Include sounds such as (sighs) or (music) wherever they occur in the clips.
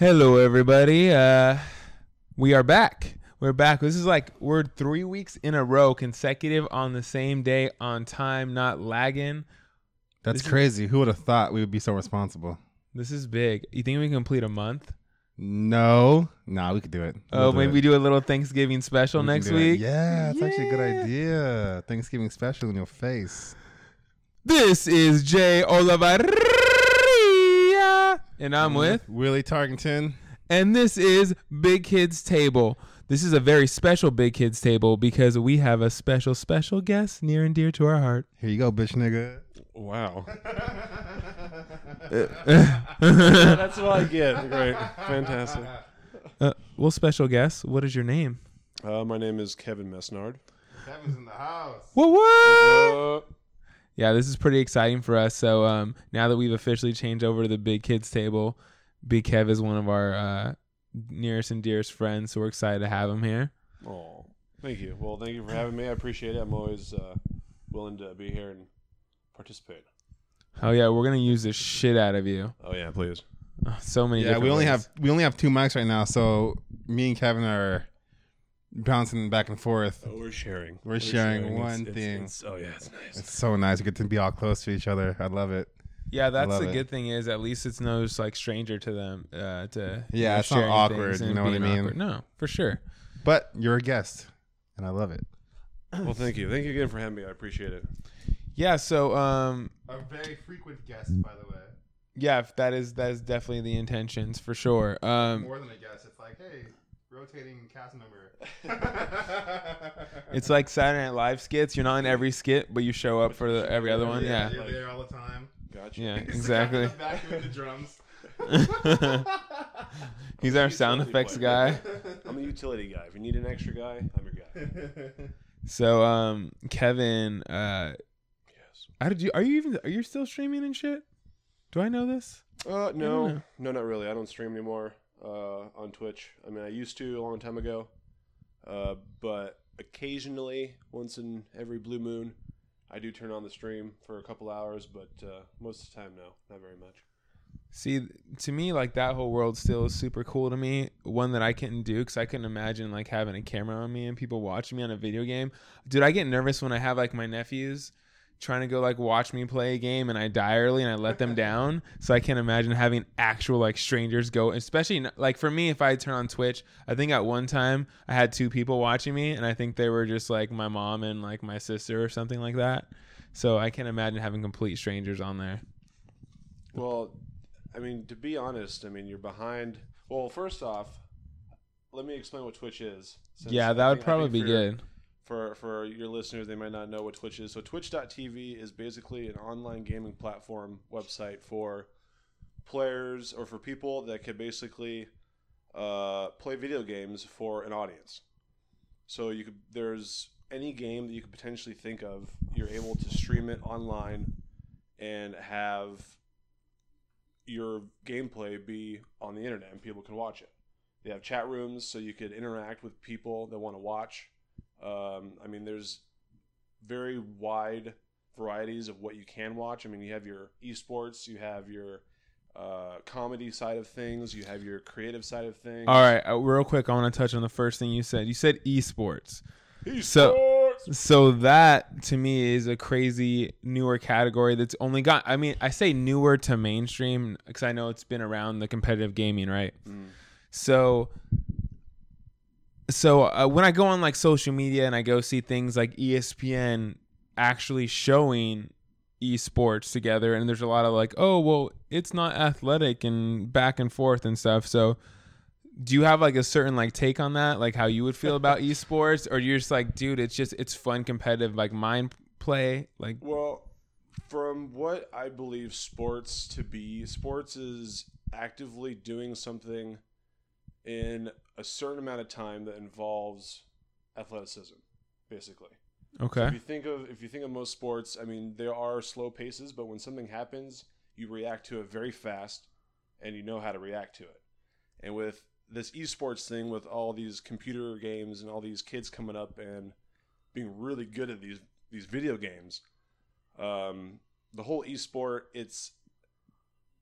Hello, everybody. Uh, we are back. We're back. This is like we're three weeks in a row, consecutive on the same day, on time, not lagging. That's This is- crazy. Who would have thought we would be so responsible? This is big. You think we can complete a month? No, nah, we could do it. Oh, We'll do maybe it. we do a little Thanksgiving special We can next do it. week. Yeah, it's actually a good Yeah. idea. Thanksgiving special in your face. This is Jay Olivaria, and I'm with, Willie Tarkington. and this is Big Kids Table. This is a very special Big Kids Table because we have a special, special guest near and dear to our heart. Here you go, bitch nigga. Wow. (laughs) (laughs) That's what I get. Great. Fantastic. Uh, well, special guest, what is your name? Uh, my name is Kevin Mesnard. Kevin's in the house. What? What? Uh, Yeah, this is pretty exciting for us. So um, now that we've officially changed over to the Big Kids Table, Big Kev is one of our uh, nearest and dearest friends. So we're excited to have him here. oh, thank you. Well, thank you for having me. I appreciate it. I'm always uh, willing to be here and participate. Oh yeah, we're gonna use the shit out of you. Oh yeah, please. Uh, So many. Yeah, we only ways. have we only have two mics right now, so me and Kevin are bouncing back and forth. Oh, we're sharing. We're sharing It's- one it's- thing. it's- oh yeah, it's nice. It's so nice. We get to be all close to each other. I love it. Yeah, that's the it. good thing is at least it's no like stranger to them. Uh, to you Yeah, know, it's not awkward, you know what I mean? awkward. No, for sure. But you're a guest, and I love it. well, thank you. Thank you again for having me. I appreciate it. Yeah. So um, A very frequent guest, by the way. yeah, if that is that is definitely the intentions for sure. Um, More than a guest. It's like, hey, rotating cast member. (laughs) (laughs) It's like Saturday Night Live skits. You're not in every skit, but you show up for the, every other one. Yeah. You're there all the time. Gotcha. Yeah, It's the guy in exactly. the back doing the drums. (laughs) He's our sound effects guy. I'm a utility guy. If you need an extra guy, I'm your guy. So, um, Kevin, uh, Yes. how did you? Are you even? Are you still streaming and shit? Do I know this? Uh, no, no, not really. I don't stream anymore uh, on Twitch. I mean, I used to a long time ago, uh, but occasionally, once in every blue moon, I do turn on the stream for a couple hours. But uh, most of the time, no, not very much. See, to me, like that whole world still is super cool to me. One that I couldn't do because I couldn't imagine like having a camera on me and people watching me on a video game. Dude, I get nervous when I have like my nephews trying to go like watch me play a game and I die early and I let them (laughs) down. So I can't imagine having actual like strangers go, especially like for me, if I turn on Twitch, I think at one time I had two people watching me and I think they were just like my mom and like my sister or something like that. So I can't imagine having complete strangers on there. Well, I mean, to be honest, I mean, you're behind. Well, first off, let me explain what Twitch is. yeah, that would probably be good. For for your listeners they might not know what twitch is. So twitch.tv is basically an online gaming platform website for players or for people that could basically uh, play video games for an audience. So you could there's any game that you could potentially think of you're able to stream it online and have your gameplay be on the internet and people can watch it. They have chat rooms so you could interact with people that want to watch um, I mean, there's very wide varieties of what you can watch. I mean, you have your esports, you have your uh, comedy side of things, you have your creative side of things. All right, uh, real quick, I want to touch on the first thing you said. You said esports. esports. So- So that to me is a crazy newer category that's only got I mean, I say newer to mainstream cuz I know it's been around the competitive gaming, right? Mm. So so uh, when I go on like social media and I go see things like ESPN actually showing esports together and there's a lot of like, "Oh, well, it's not athletic and back and forth and stuff." So do you have like a certain like take on that like how you would feel about (laughs) esports or you're just like dude it's just it's fun competitive like mind play like Well, from what I believe sports to be, sports is actively doing something in a certain amount of time that involves athleticism, basically. So if okay you think of if you think of most sports, I mean there are slow paces, but when something happens, you react to it very fast, and you know how to react to it. And with this esports thing, with all these computer games and all these kids coming up and being really good at these these video games, um, the whole esport it's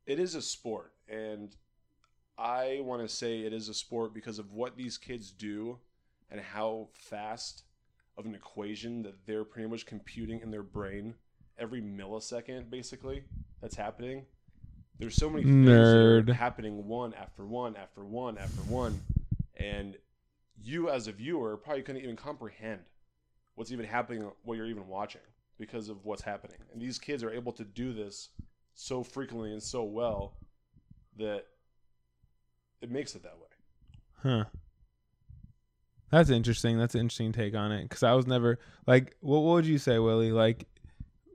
it is a sport, and I want to say it is a sport because of what these kids do and how fast of an equation that they're pretty much computing in their brain every millisecond, basically, that's happening. There's so many things Nerd. happening one after one after one after one, and you as a viewer probably couldn't even comprehend what's even happening what you're even watching because of what's happening. And these kids are able to do this so frequently and so well that it makes it that way. Huh. That's interesting. That's an interesting take on it. Because I was never like, what, what would you say, Willie? Like,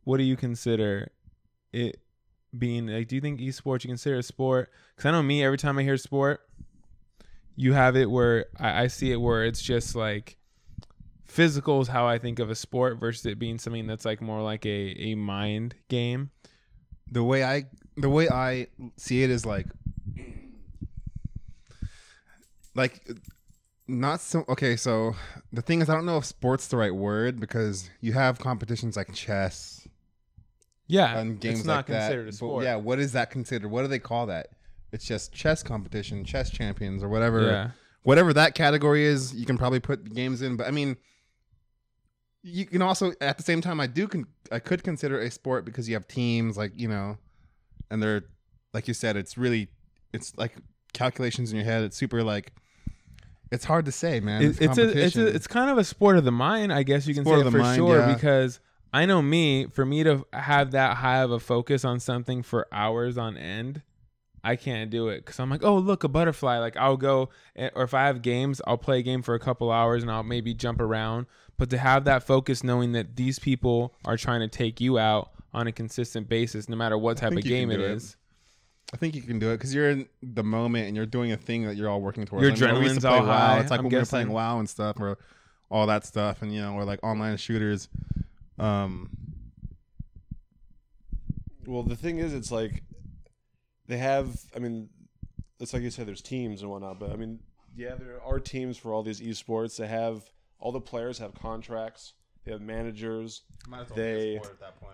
what do you consider it being? Like, do you think esports you consider a sport? Because I know me, every time I hear sport, you have it where I, I see it where it's just like physical is how I think of a sport versus it being something that's like more like a, a mind game. the way I the way I see it is like like not so okay so the thing is I don't know if sports the right word because you have competitions like chess Yeah, and games it's not like that considered a but yeah what is that considered what do they call that it's just chess competition chess champions or whatever yeah. whatever that category is, you can probably put games in. But I mean, you can also at the same time, I do con- I could consider a sport because you have teams like you know, and they're like you said, it's really it's like calculations in your head. It's super like it's hard to say, man. It's, it's a, it's a, it's kind of a sport of the mind, I guess you can Sport say the for mind, sure. yeah. Because I know me, for me to have that high of a focus on something for hours on end, I can't do it because I'm like, oh look, a butterfly. Like I'll go, eh, or if I have games, I'll play a game for a couple hours and I'll maybe jump around. But to have that focus, knowing that these people are trying to take you out on a consistent basis, no matter what type of think you game can it do it. is. I think you can do it because you're in the moment and you're doing a thing that you're all working towards. Your Like, when to adrenaline's play all WoW. It's like I'm when we were guessing. playing WoW and stuff, or all that stuff, and you know, or like online shooters. Um, Well, the thing is, it's like they have. I mean, it's like you said, there's teams and whatnot. But I mean, yeah, there are teams for all these esports. They have all the players have contracts. They have managers. They-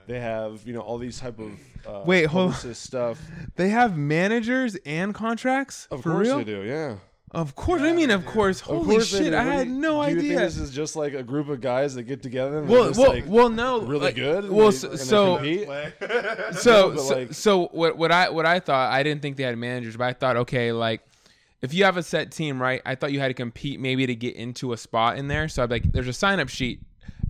They have you know all these type of uh, (laughs) Wait, hold on. stuff. (laughs) They have managers and contracts Of for course real. they do. Yeah. Of course, I mean, of course. Of Holy course they shit. I had you- no do you idea. think this is just like a group of guys that get together? And well, just, well, like, well, no, really like, good. Well, they- so, so, (laughs) so, so, like- so what, what I, what I thought, I didn't think they had managers, but I thought, okay, like, if you have a set team, right? I thought you had to compete maybe to get into a spot in there. So I'd be like, there's a sign up sheet.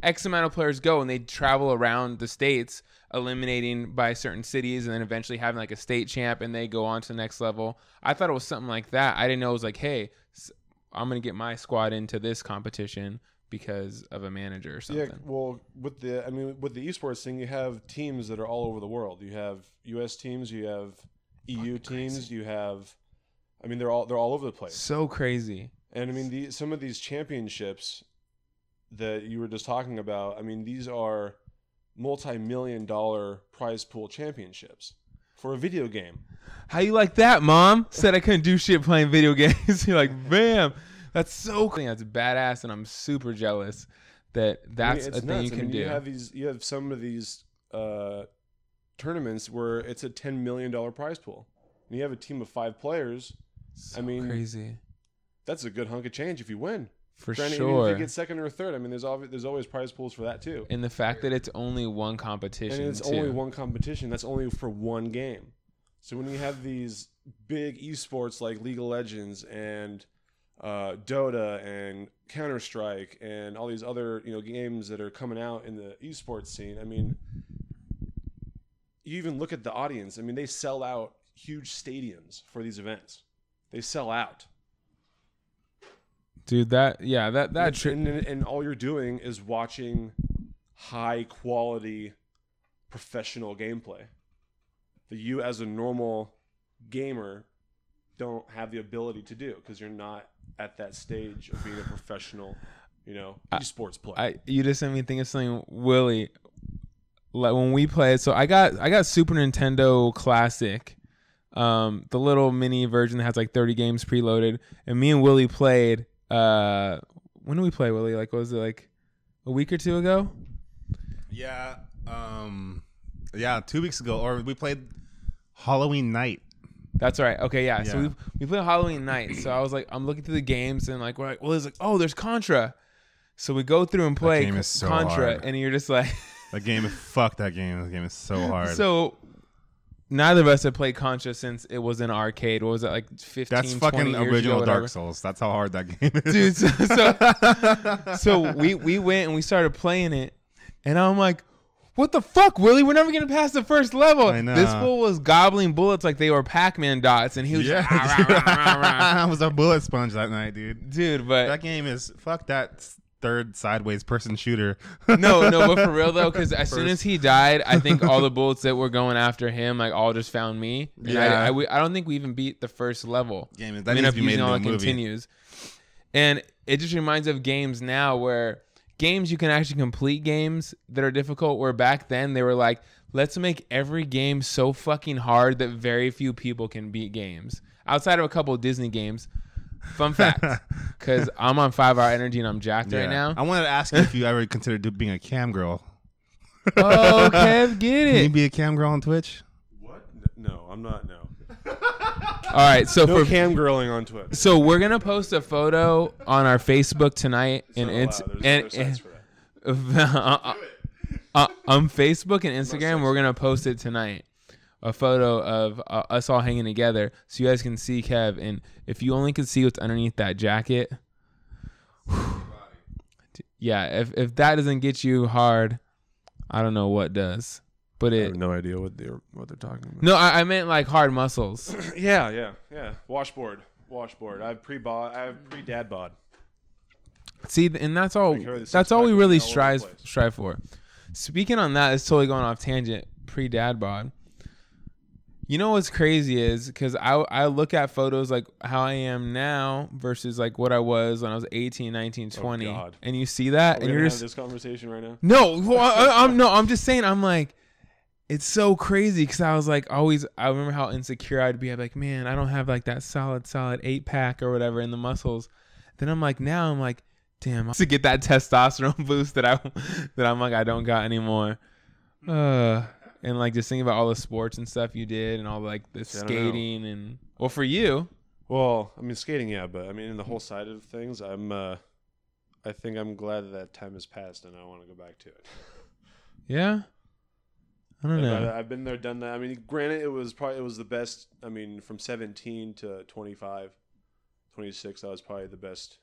X amount of players go and they travel around the states, eliminating by certain cities, and then eventually having like a state champ, and they go on to the next level. I thought it was something like that. I didn't know it was like, hey, I'm gonna get my squad into this competition because of a manager or something. Yeah, well, with the I mean, with the esports thing, you have teams that are all over the world. You have U.S. teams, you have EU teams, you have. I mean, they're all they're all over the place. So crazy. And I mean, the, some of these championships that you were just talking about. I mean, these are multi-million dollar prize pool championships for a video game. How you like that, mom? Said I couldn't do shit playing video (laughs) games. You're like, bam. That's so cool. That's badass, and I'm super jealous that I mean, that's it's a thing nuts. you I can mean, do. You have these. You have some of these uh, tournaments where it's a ten million dollar prize pool, and you have a team of five players. so I mean, crazy That's a good hunk of change if you win. For Granted, even if you get second or third, I mean, there's always there's always prize pools for that too. and the fact that it's only one competition And it's too. only one competition. That's only for one game. So when you have these big esports like League of Legends and uh, Dota and Counter Strike and all these other you know games that are coming out in the esports scene, I mean, you even look at the audience. I mean, they sell out huge stadiums for these events. They sell out. Dude, that yeah, that that and, tri- and, and all you're doing is watching high quality professional gameplay that you as a normal gamer don't have the ability to do because you're not at that stage of being a professional you know esports player I you just made me think of something, Willie. Like when we played, so I got I got Super Nintendo Classic, um, the little mini version that has like 30 games preloaded, and me and Willie played. Uh, when did we play, Willie? Like, what was it like a week or two ago? Yeah. Um. Yeah, two weeks ago, or we played Halloween night. That's right. Okay, yeah. So we we played Halloween night. So I was like, I'm looking through the games and like we're like, well, it's like, oh, there's Contra. So we go through and play so Contra, hard. and you're just like, That game is fuck. That game. That game is so (laughs) hard. so. Neither of us have played Contra since it was in arcade. What was it like 15, That's 20 fucking years ago, original whatever. Dark Souls. That's how hard that game is, dude. So, so, (laughs) so we we went and we started playing it, and I'm like, "What the fuck, Willie? We're never gonna pass the first level." I know. This fool was gobbling bullets like they were Pac-Man dots, and he was yeah, just, "Rah, rah, rah, rah, rah." I was a bullet sponge that night, dude. dude. But That game is fuck that third sideways person shooter. (laughs) no, no, but for real though, because as soon as he died, I think all the bullets that were going after him, like all just found me. And I, Yeah. I, we- I don't think we even beat the first level. game is I that mean, needs up to be made into a continues. And it just reminds of games now where games you can actually complete games that are difficult. Where back then they were like, let's make every game so fucking hard that very few people can beat games. Outside of a couple of Disney games. Fun fact, (laughs) because I'm on five hour energy and I'm jacked Yeah. right now. I wanted to ask you if you ever considered being a cam girl. oh, Kev, get it. Can you be a cam girl on Twitch? What? No, I'm not. No. All right, so No for cam girling on Twitch. so we're gonna post a photo on our Facebook tonight, and it's and, and for (laughs) uh, uh, on Facebook and Instagram, we're gonna post it tonight. A photo of uh, us all hanging together, so you guys can see Kev. And if you only could see what's underneath that jacket, (sighs) yeah. If if that doesn't get you hard, I don't know what does. But I it have no idea what they're what they're talking about. no, I, I meant like hard muscles. (clears throat) Yeah, yeah, yeah. Washboard, washboard. I have pre bod. I have pre dad bod. See, and that's all. I carry the That's all we really all over the strive strive for. Speaking on that, it's totally going off tangent. Pre dad bod. You know what's crazy is because I I look at photos like how I am now versus like what I was when I was 18, 19, 20, Oh, God. and you see that, Are and you're just this conversation right now. no. Well, I, I'm no. I'm just saying. I'm like, it's so crazy because I was like always. I remember how insecure I'd be. I'd be like, man, I don't have like that solid, solid eight pack or whatever in the muscles. Then I'm like, now I'm like, damn, I to get that (laughs) testosterone boost that I that I'm like I don't got anymore. Uh, and like just thinking about all the sports and stuff you did and all like the I don't know. skating and well for you, Well, I mean skating, yeah, but I mean in the whole side of things, I'm. uh I think I'm glad that that time has passed, and I want to go back to it. (laughs) yeah. I don't know. I've been there, done that. I mean, granted, it was probably it was the best. I mean, from 17 to 25, 26, that was probably the best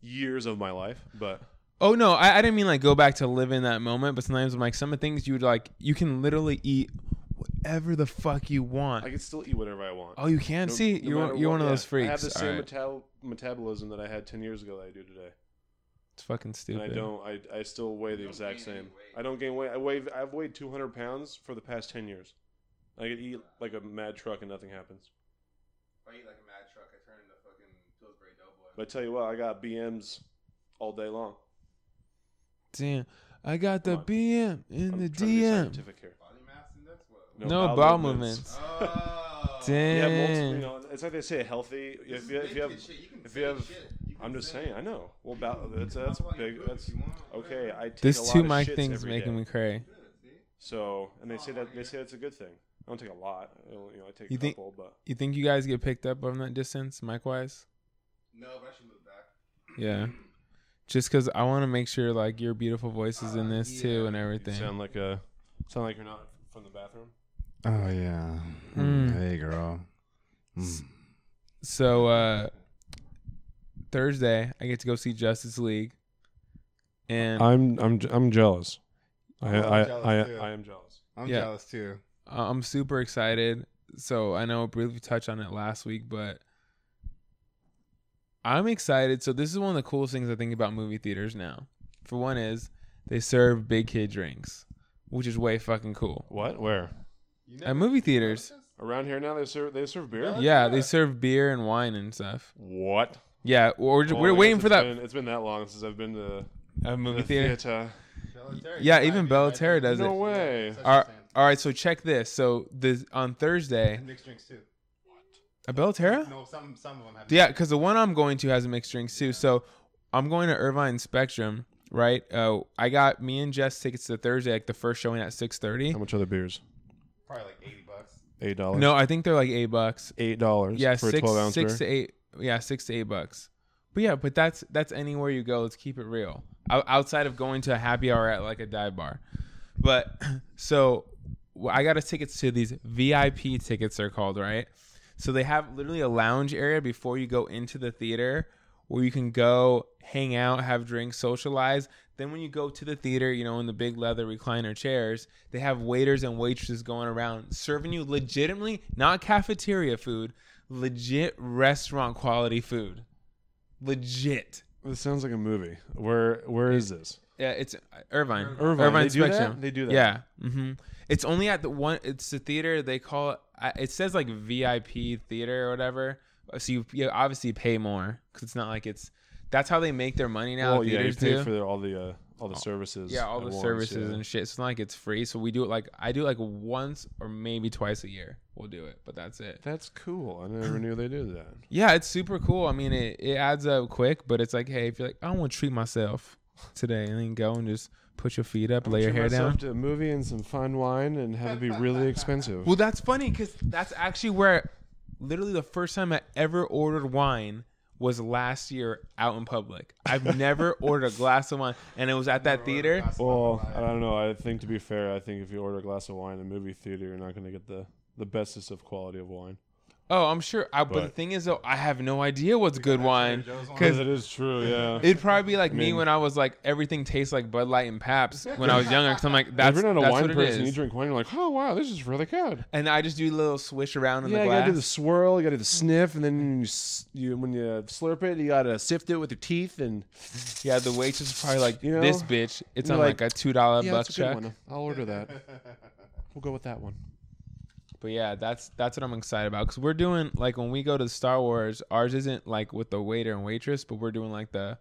years of my life. But Oh no, I, I didn't mean like go back to live in that moment, but sometimes I'm like some of the things you would like you can literally eat whatever the fuck you want. I can still eat whatever I want. oh, you can No- see no you're you're what, one of yeah. those freaks. I have the same Alright. metal- metabolism that I had 10 years ago that I do today, It's fucking stupid. and I don't. I, I still weigh the exact same. I don't gain weight. I weigh. I've weighed 200 pounds for the past 10 years. I could eat like a mad truck and nothing happens. If I eat like a mad truck, I turn into fucking Pillsbury Doughboy. But I tell you what, I got BMs all day long. Damn, I got the on. BM in I'm the trying to be DM. scientific here. Body mass index? What? No, bowel movements. Oh. Damn. (laughs) Yeah, multiple, you know, it's like they say healthy. If you, if you have, if you have, I'm just saying. I know. Well, bow, that's that's big. That's okay. I take a This lot two of mic shits thing's every making day. me cray. So, and they say that they say that's a good thing. I don't take a lot. I don't, you know, I take You a think- couple, but You think you guys get picked up on that distance, mic wise? No, but I should move back. Yeah. (clears throat) Just because I want to make sure like your beautiful voice is in this too yeah. and you everything. sound like a sound like you're not from the bathroom. Oh yeah. Mm. Hey girl. Mm. So uh Thursday, I get to go see Justice League, and I'm I'm I'm jealous. I I'm I jealous, I, too. I am jealous. I'm Yeah. jealous too. I- I'm super excited. So I know we touched on it last week, but I'm excited. So this is one of the coolest things I think about movie theaters now. For one, is they serve big kid drinks, which is way fucking cool. What? Where? At movie theaters, Around here now they serve they serve beer. yeah, they serve beer and wine and stuff. What? Yeah, we're, Well, we're I waiting for it's that Been, it's been that long since I've been to a movie the theater. theater. Yeah, even Bellaterra does it. No way. All all right, so check this. So the on Thursday, And mixed drinks too. A Bellaterra. No, some some of them have. Yeah, because the one I'm going to has a mixed drinks too. So I'm going to Irvine Spectrum, right? Uh, I got me and Jess tickets to Thursday, like the first showing at six thirty. How much are the beers? Probably like eighty bucks. Eight dollars. No, I think they're like eight bucks. eight dollars. Yeah, for a six twelve ounce six beer. to eight. Yeah, six to eight bucks. But yeah, but that's that's anywhere you go. Let's keep it real. O- outside of going to a happy hour at like a dive bar. But (clears throat) so I got us tickets to these VIP tickets. They're called right. So they have literally a lounge area before you go into the theater where you can go hang out, have drinks, socialize. Then when you go to the theater, you know, in the big leather recliner chairs, they have waiters and waitresses going around serving you legitimately, not cafeteria food, legit restaurant quality food. Legit. This sounds like a movie. Where where is this? Yeah, it's Irvine. Irvine. They do that? They do that? Yeah. hmm It's only at the one. It's the theater. They call it. It says like VIP theater or whatever. So you, you obviously pay more because it's not like it's. That's how they make their money now. Well, yeah, you pay do. for the, all the uh, all the services. yeah, all the services yeah. and shit. It's not like it's free. So we do it like I do it like once or maybe twice a year. We'll do it, but that's it. That's cool. I never knew they did that. Yeah, it's super cool. I mean, it, it adds up quick, but it's like, hey, if you're like, I want to treat myself today, and then go and just put your feet up, lay your hair down. myself To a movie and some fine wine and have it be really (laughs) expensive. Well, that's funny because that's actually where literally the first time I ever ordered wine was last year out in public. I've never (laughs) ordered a glass of wine, and it was at that theater. Well, I don't know. I think to be fair, I think if you order a glass of wine in a movie theater, you're not going to get the the bestest of quality of wine. Oh, I'm sure. I, but, the thing is, though, I have no idea what's good wine. Because it is true, yeah. It'd probably be like me mean- when I was like everything tastes like Bud Light and Pabst when I was (laughs) younger. Because I'm like, that's, if you're not a wine what it person, you drink wine, you're like, oh wow, this is really good. And I just do a little swish around in yeah, the you glass. gotta do the swirl, you gotta do the sniff, and then you, you when you slurp it, you gotta sift it with your teeth, and yeah, the waitress is probably like, You know, this bitch. It's on like, like, a two dollar yeah, buck that's a good check. one. I'll order that. (laughs) We'll go with that one. But yeah, that's that's what I'm excited about because we're doing like when we go to Star Wars, ours isn't like with the waiter and waitress, but we're doing like the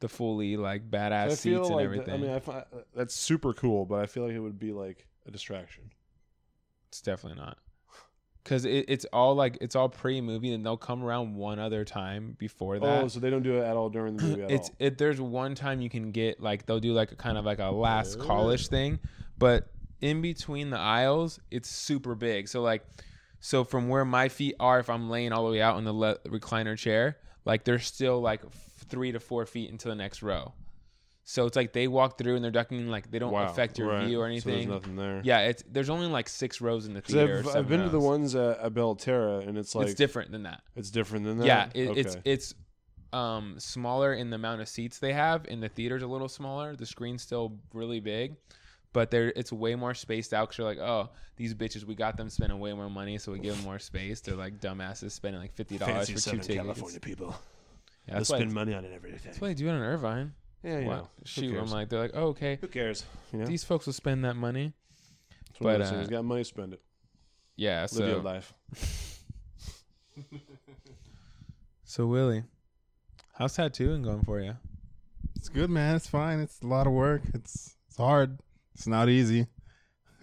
the fully like badass I seats feel and everything. that- I mean, I find, that's super cool, but I feel like it would be like a distraction. it's definitely not because it, it's all like it's all pre movie and they'll come around one other time before that. Oh, so they don't do it at all during the movie at (clears throat) it's all. it. There's one time you can get like they'll do like a kind of like a last callish thing, but in between the aisles, it's super big. So like, so from where my feet are, if I'm laying all the way out in the le- recliner chair, like they're still like f- three to four feet into the next row. So it's like they walk through and they're ducking like they don't Wow, affect your right. view or So anything. there's nothing there. yeah, it's there's only like six rows in the theater. I've, I've been to the ones at, at Belterra, and it's like it's different than that. it's different than that. Yeah, it, it's Okay. it's um smaller in the amount of seats they have. In the theater's a little smaller. The screen's still really big, but there it's way more spaced out. Cause you're like, oh, these bitches, we got them spending way more money, so we give them more space. They're like dumbasses spending like fifty dollars for two tickets. people. Yeah, that's, why, money on it every day. that's why they do it in Irvine. Yeah, you What? know. Who Shoot, I'm cares? like, they're like, oh, okay, Who cares? You know? these folks will spend that money. It's one of but, those things. uh, got money, to spend it. Yeah, Live so your life. (laughs) so Willie, how's tattooing going for you? It's good, man. It's fine. It's a lot of work. It's it's hard. It's not easy. (laughs)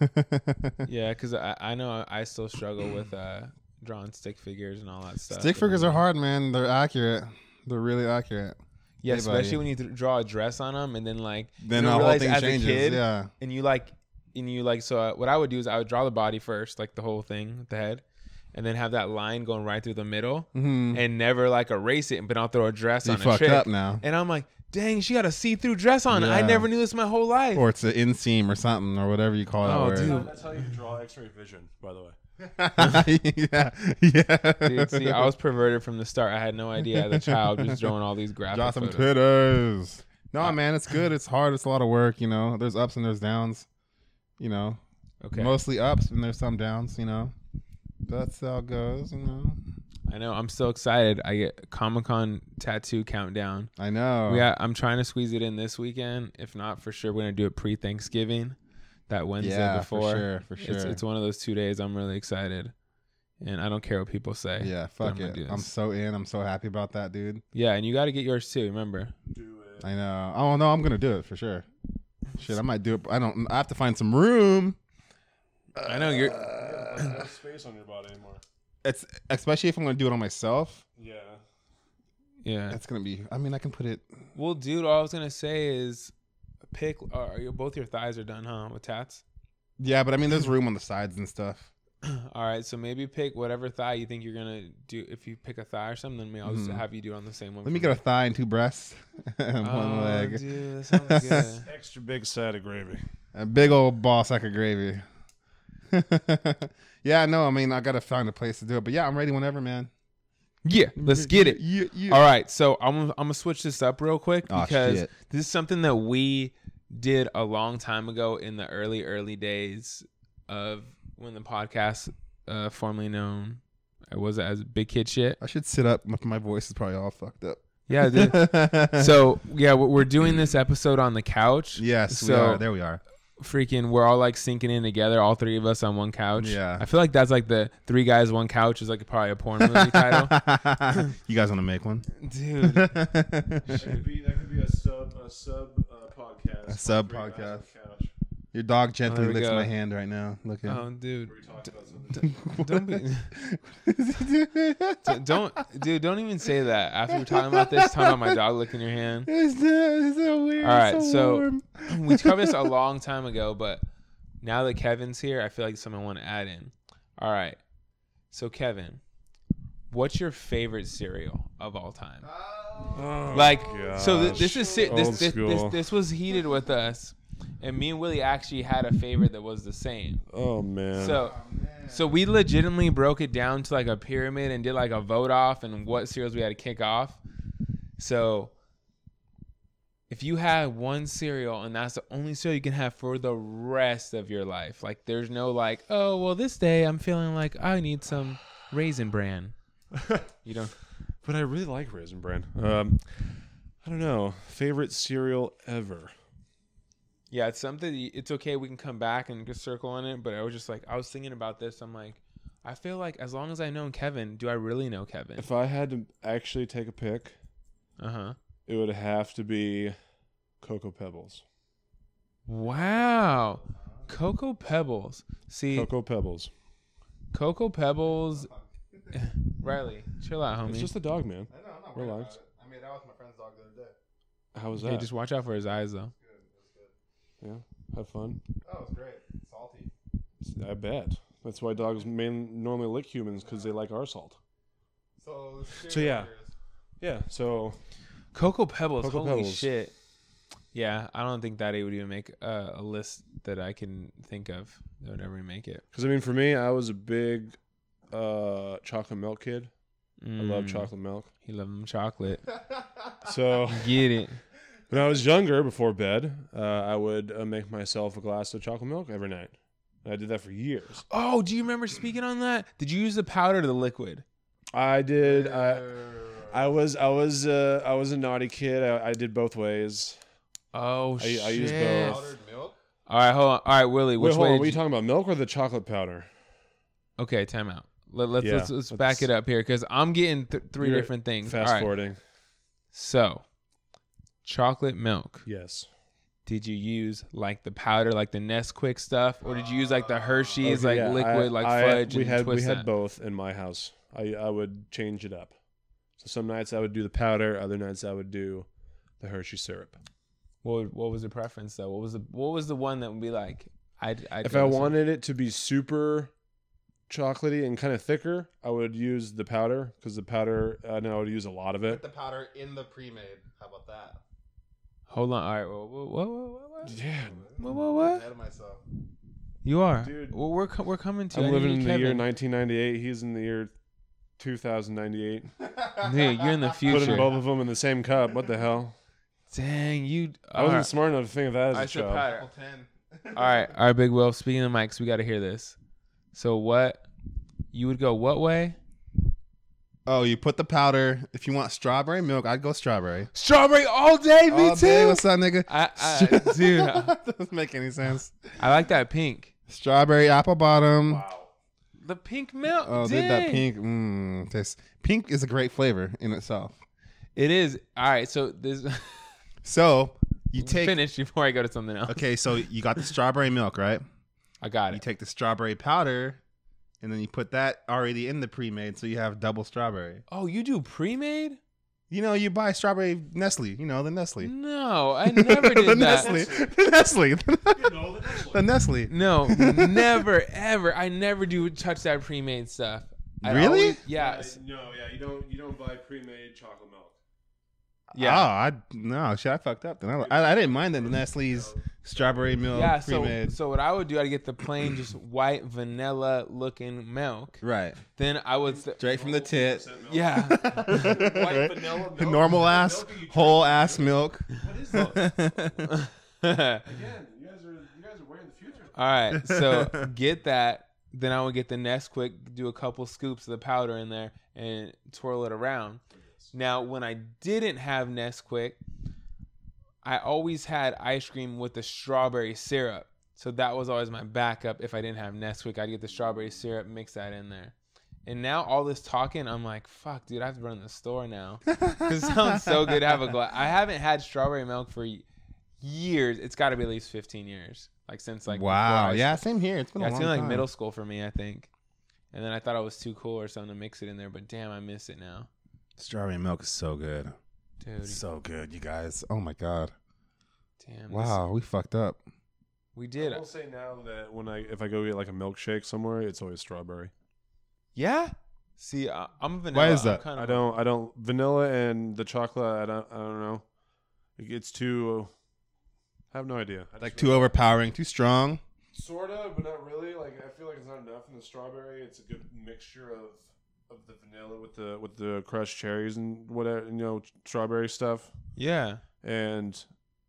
yeah, because I, I know I still struggle with uh drawing stick figures and all that stuff. Stick figures are hard, man. They're accurate. They're really accurate. Yeah, especially when you th- draw a dress on them and then like Then you the whole thing as a changes. kid- yeah. and you like and you like so uh, what I would do is I would draw the body first, like the whole thing, the head, and then have that line going right through the middle hmm and never like erase it, but I'll throw a dress You on a fucked chick. up now. And I'm like, dang, she got a see-through dress on. I never knew this my whole life. Or it's an inseam or something or whatever you call Oh, it. Oh, dude. (laughs) That's how you draw X-ray vision, by the way. yeah, yeah. Dude, see, I was perverted from the start. I had no idea as a child just drawing all these graphic Draw some photos. Twitters. No, uh, man, it's good. It's hard. It's a lot of work. You know, there's ups and there's downs. You know, Okay, mostly ups and there's some downs. You know, that's how it goes. You know, I know. I'm so excited. I get Comic Con tattoo countdown. I know. We got, I'm trying to squeeze it in this weekend. If not, for sure, we're gonna do it pre Thanksgiving, that Wednesday yeah, before. for sure, for sure. It's it's one of those two days. I'm really excited, and I don't care what people say. yeah, but I'm fuck it. I'm so in. I'm so happy about that, dude. Yeah, and you got to get yours too. Remember? Do it. I know. Oh no, I'm gonna do it for sure. Shit, I might do it. I don't. I have to find some room. I know you're. no space on your body anymore. It's especially if I'm gonna do it on myself. Yeah. Yeah. It's gonna be. I mean, I can put it. Well, dude, all I was gonna say is, pick. Uh, are you, both your thighs are done, huh? With tats. Yeah, but I mean, there's room on the sides and stuff. (clears throat) All right, so maybe pick whatever thigh you think you're gonna do. If you pick a thigh or something, then maybe I'll just Mhm. have you do it on the same one. Let me for get a thigh and two breasts, (laughs) and Oh, one leg, dude, that sounds (laughs) good. Extra big side of gravy. a big old ball sack of gravy. (laughs) yeah, no, I mean I gotta find a place to do it, but yeah, I'm ready whenever, man. yeah, let's get it. Yeah, yeah. All right, so I'm I'm gonna switch this up real quick Aw, because shit. this is something that we did a long time ago in the early early days of when the podcast, uh, formerly known, uh, was it as Big Kid Shit. I should sit up. My- My voice is probably all fucked up. Yeah, (laughs) so yeah, we're we're doing this episode on the couch. yes, we so- are. There we are. Freaking we're all like sinking in together all three of us on one couch Yeah. i feel like that's like the three guys one couch is like probably a porn movie (laughs) title (laughs) you guys want to make one? dude (laughs) That could be that could be a sub a sub uh, podcast. A sub Three guys on podcast. The couch. Your dog Oh, gently there we licks go. my hand right now. Look at. oh dude Where we talked about something. don't be (laughs) d- don't dude don't even say that after we're talking about this talking about my dog licking your hand It's so, it's so weird. All right, it's so- (laughs) we covered this a (laughs) long time ago but now that kevin's here i feel like someone want to add in all right so kevin what's your favorite cereal of all time Oh, like so th- this is si- this this, this this was heated with us and me and willie actually had a favorite that was the same Oh man. so so we legitimately broke it down to like a pyramid and did like a vote off and what cereals we had to kick off so if you had one cereal and that's the only cereal you can have for the rest of your life like there's no like oh well this day i'm feeling like i need some raisin bran (laughs) you don't but I really like Raisin Bran. Um, I don't know. Favorite cereal ever. Yeah, it's something. It's okay. We can come back and just circle on it. But I was just like, I was thinking about this. I'm like, I feel like as long as I know Kevin, do I really know Kevin? If I had to actually take a pick, Uh huh. it would have to be Cocoa Pebbles. Wow, Cocoa Pebbles. See, Cocoa Pebbles. Cocoa Pebbles. (laughs) Riley, chill out, homie. It's just a dog, man. I know, I'm not worried about Relax. I made out with my friend's dog the other day. How was okay, that? just watch out for his eyes, though. Yeah, have fun. Oh, it's great. Salty. I bet. That's why dogs main, normally lick humans because they like our salt. So, So, yeah. Yeah. So Cocoa Pebbles. Cocoa holy Pebbles. shit. Yeah, I don't think that it would even make uh, a list that I can think of that would ever make it. Because I mean, for me, I was a big uh, chocolate milk kid. I love Mm, chocolate milk. He loved them chocolate. (laughs) So Get it. When I was younger, before bed, uh, I would uh, make myself a glass of chocolate milk every night. I did that for years. Oh, do you remember speaking on that? Did you use the powder or the liquid? I did. I I was I was uh, I was a naughty kid. I, I did both ways. Oh I- shit! I use both. Powdered milk? All right, hold on. All right, Willie, Wait, which hold way? on. did Were you you- talking about milk or the chocolate powder? okay, time out. Let, let's Yeah, let's, let's let's- back it up here because I'm getting th- 3 You're different things. Fast All right, forwarding. so chocolate milk. Yes. Did you use like the powder, like the Nesquik stuff, or did you use like the Hershey's, Okay, like yeah, liquid, I- like I- fudge? We and had we twist had that? both in my house. I I would change it up. So some nights I would do the powder. Other nights I would do the Hershey syrup. What what was the preference though? What was the what was the one that would be like? I I if I wanted it to be super chocolatey and kind of thicker, I would use the powder because the powder I know I would use a lot of Put it. the powder in the pre-made. How about that? Hold on. All right, whoa, whoa, whoa, whoa, whoa, whoa. Yeah, What, what, what? Ahead of myself. You are, Dude. Well, we're co- we're coming to. I I'm living you, in the year 1998. He's in the year 2098. Dude, you're in the future. Putting future. both of them in the same cup. What the hell? Dang, you. I wasn't Alright. smart enough to think of that as I a said child. powder. Apple 10. (laughs) All right, all right, Big Will. Speaking of mics, we got to hear this. So what? You would go what way? Oh, you put the powder. If you want strawberry milk, I'd go strawberry. Strawberry all day. Me All too. day, what's up, nigga? I, I, (laughs) (laughs) dude, I, (laughs) doesn't make any sense. I like that pink. Strawberry apple bottom. Wow. The pink milk. Oh, dude, that pink. Mmm, this pink is a great flavor in itself. It is. All right, so this. So you take. finish before I go to something else. Okay, so you got the strawberry milk, right? I got it. You take the strawberry powder, and then you put that already in the pre-made, so you have double strawberry. Oh, you do pre-made? You know, you buy strawberry Nestle. You know the Nestle. No, I (laughs) never the did that. Nestle. The Nestle. You know, the the Nestle. No, never, ever. I never do touch that pre-made stuff. I Really? always- yeah, no, yeah, you don't you don't buy pre-made chocolate milk. yeah. Oh, I no shit. I fucked up. Then I, I, I didn't mind the Nestle's strawberry milk yeah, so pre-made. so what I would do, I'd get the plain, just (clears throat) white vanilla looking milk. right. Then I would, st- Straight from the tit. (laughs) yeah, White vanilla milk. Normal ass, Milk whole ass milk. What is that? (laughs) Again, you guys are you guys are way in the future. All right, so (laughs) get that. Then I would get the Nesquik, do a couple scoops of the powder in there, and twirl it around. Now, when I didn't have Nesquik, I always had ice cream with the strawberry syrup. So that was always my backup. If I didn't have Nesquik, I'd get the strawberry syrup, mix that in there. And now all this talking, I'm like, fuck, dude, I have to run to the store now. (laughs) it sounds so good to have a glass. I haven't had strawberry milk for years. It's got to be at least 15 years. Like since like wow. I- Yeah, same here. It's been yeah, it's been like middle school for me, I think. And then I thought it was too cool or something to mix it in there, but damn, I miss it now, Strawberry milk is so good. Dude. So good, you guys. Oh my god. Damn, this- Wow, we fucked up. we did. I will say now that when I if I go get like a milkshake somewhere, it's always strawberry. Yeah. See, I, I'm a vanilla. Why is that? kind of I don't I don't vanilla and the chocolate. I don't I don't know. It's too. I have no idea. I Like too really- overpowering, too strong. Sort of, but not really. Like I feel like it's not enough in the strawberry. It's a good mixture of of the vanilla with the with the crushed cherries and whatever you know strawberry stuff, Yeah. and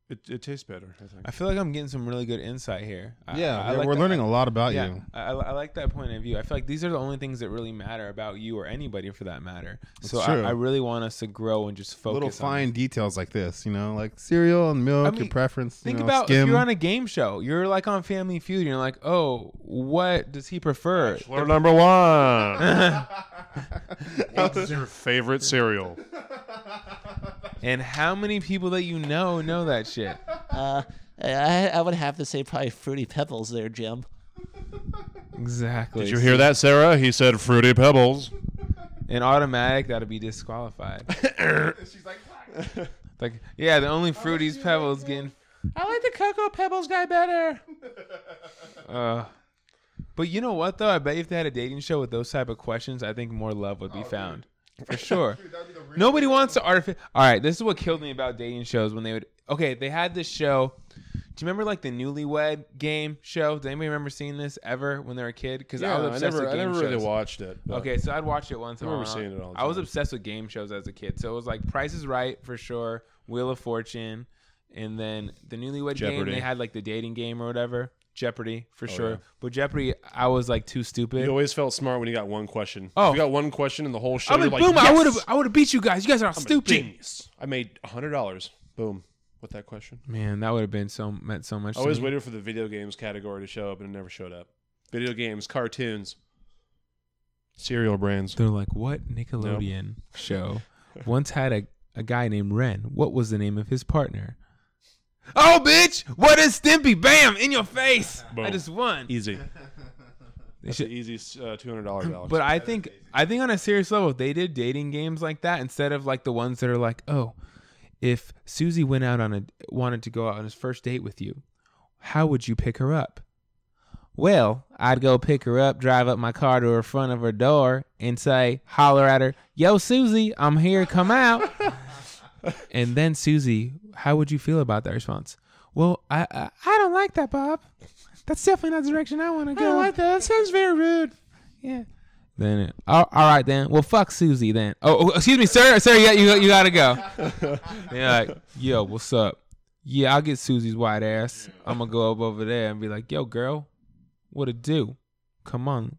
it, it tastes better. I think. I feel like I'm getting some really good insight here. I- Yeah, I, I we're like we're that- learning a lot about yeah, you. I, I I like that point of view. I feel like these are the only things that really matter about you or anybody for that matter. So I, true. I really want us to grow and just focus Little on fine details like this, you know, like cereal and milk, I mean, your preference. Think you know, about skim. if you're on a game show, you're like on Family Feud, and you're like, oh, what does he prefer? Bachelor number one. (laughs) What's your favorite cereal? (laughs) and how many people that you know know that shit? (laughs) Uh, I, I would have to say probably Fruity Pebbles there, Jim. Exactly. Did you hear that, Sarah? He said fruity pebbles. In automatic, that'll be disqualified. (laughs) She's like, (laughs) like, yeah, the only Fruities Pebbles getting. I like the Cocoa Pebbles guy better. Uh, but you know what though? I bet if they had a dating show with those type of questions, I think more love would be found. For sure. (laughs) Nobody wants to artific. All right, this is what killed me about dating shows when they would. Okay, they had this show. Do you remember like the Newlywed Game show? Does anybody remember seeing this ever when they were a kid? Because I Yeah, was I obsessed never, with I game never really watched it. Okay, so I'd watch it once in I a while. remember seeing it all I was obsessed with game shows as a kid. So it was like Price is Right for sure, Wheel of Fortune, and then the Newlywed Game. They had like the dating game or whatever. Jeopardy for oh, sure. yeah. But Jeopardy, I was like too stupid. You always felt smart when you got one question. Oh. if you got one question in the whole show. I mean, you're boom! like, I would have, I would have beat you guys. You guys are all stupid. genius. I made hundred dollars. Boom, with that question. Man, that would have been so meant so much. I always to me. waited for the video games category to show up, and it never showed up. Video games, cartoons, cereal brands. They're like, what Nickelodeon show (laughs) once had a, a guy named Ren? What was the name of his partner? Oh, bitch! What is Stimpy? Bam! In your face! I just won. Easy. That's the easy uh, two hundred dollars, Alex. But I think I think on a serious level, if they did dating games like that instead of like the ones that are like, oh, if Susie went out on a wanted to go out on his first date with you, how would you pick her up? Well, I'd go pick her up, drive up my car to her front of her door, and say, holler at her, "Yo, Susie, I'm here. Come out." (laughs) (laughs) and then Susie, how would you feel about that response? Well, I I, I don't like that, Bob. That's definitely not the direction I want to go. I don't like that. That sounds very rude. Yeah. Then, it, all, all right, then. Well, fuck Susie then. Oh, oh, excuse me, sir. Sir, yeah, you, you gotta go. (laughs) They're like, yo, what's up? Yeah, I'll get Susie's white ass. I'm gonna go up over there and be like, yo, girl, what it do? Come on,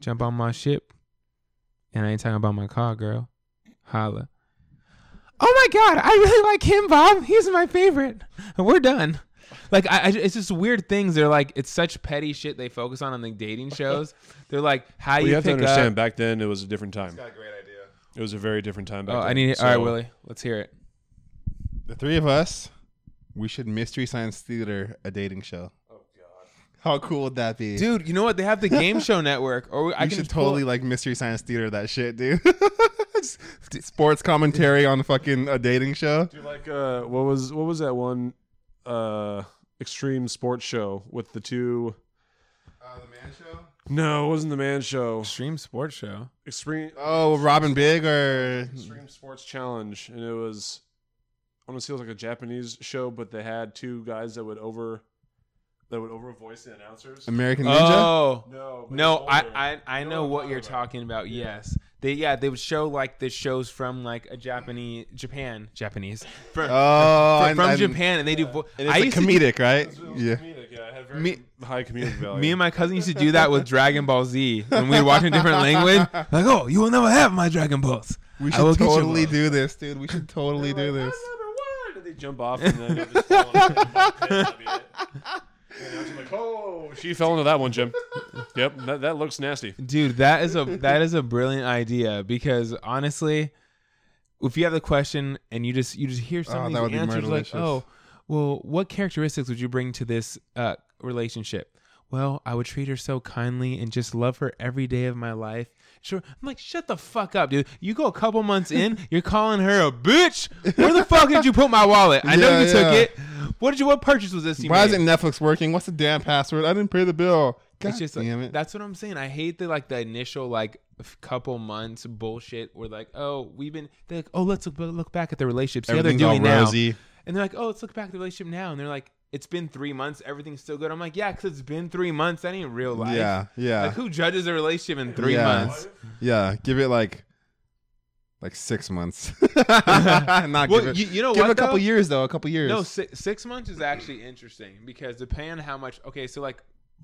jump on my ship. And I ain't talking about my car, girl. Holla. Oh my god, I really like him, Bob. He's my favorite. We're done. Like I, I, it's just weird things. They're like it's such petty shit they focus on on the dating shows. They're like how Well, you, you have to understand. up. Back then, it was a different time. got a great idea. It was a very different time back Oh, then. I need. all right, Willie, let's hear it. The three of us, we should Mystery Science Theater a dating show. Oh God. How cool would that be? Dude, you know what? They have the game (laughs) show network, or I I can should just pull- totally like Mystery Science Theater that shit, dude. (laughs) Sports commentary on fucking a dating show. Do you like uh what was what was that one uh extreme sports show with the two Uh, the man show. No, it wasn't the man show. Extreme sports show. Extreme Oh, Robin Big or Extreme Sports Challenge and it was I want to say it was like a Japanese show, but they had two guys that would over that would over voice the announcers. American Ninja. Oh. No, No, I. I I You know I'm what you're about. talking about. Yeah. Yes, they yeah they would show like the shows from like a Japanese Japan Japanese from, Oh, from, and- from and- Japan, and they do. Vo- And I it's used a to- comedic, right? It was- it was Yeah. comedic, yeah. It had very Me- high comedic (laughs) value. me and my cousin used to do that with Dragon Ball Z when we were watching a different language. Like, oh, you will never have my Dragon Balls. We should totally do this, dude. We should totally do this. Did they jump off and then they'll just fall (laughs) into the pit, that'd be it. And I was like, oh, she fell into that one, Jim. (laughs) Yep, that, that looks nasty. Dude, that is a that is a brilliant idea because honestly, if you have the question and you just you just hear some Oh, of that would be answers like, oh, well, what characteristics would you bring to this uh, relationship? Well, I would treat her so kindly and just love her every day of my life. Sure, I'm like, shut the fuck up, dude. You go a couple months in, (laughs) you're calling her a bitch. Where the fuck did you put my wallet? I know Yeah, you took it. What did you? What purchase was this? You Why made? isn't Netflix working? What's the damn password? I didn't pay the bill. God it's just like, damn it. that's what I'm saying. I hate the like the initial like f- couple months bullshit where like oh we've been they're like oh let's look look back at the relationship see how they're Everything's all doing now rosy. and they're like oh let's look back at the relationship now and they're like it's been three months everything's still good I'm like yeah because it's been three months that ain't real life Yeah, yeah, like who judges a relationship in three Yeah. months yeah. Give it like, like six months. (laughs) (laughs) Not well give it. you, you know give what it a couple though? years though. A couple years. no six, six months is actually interesting because depending on how much okay so like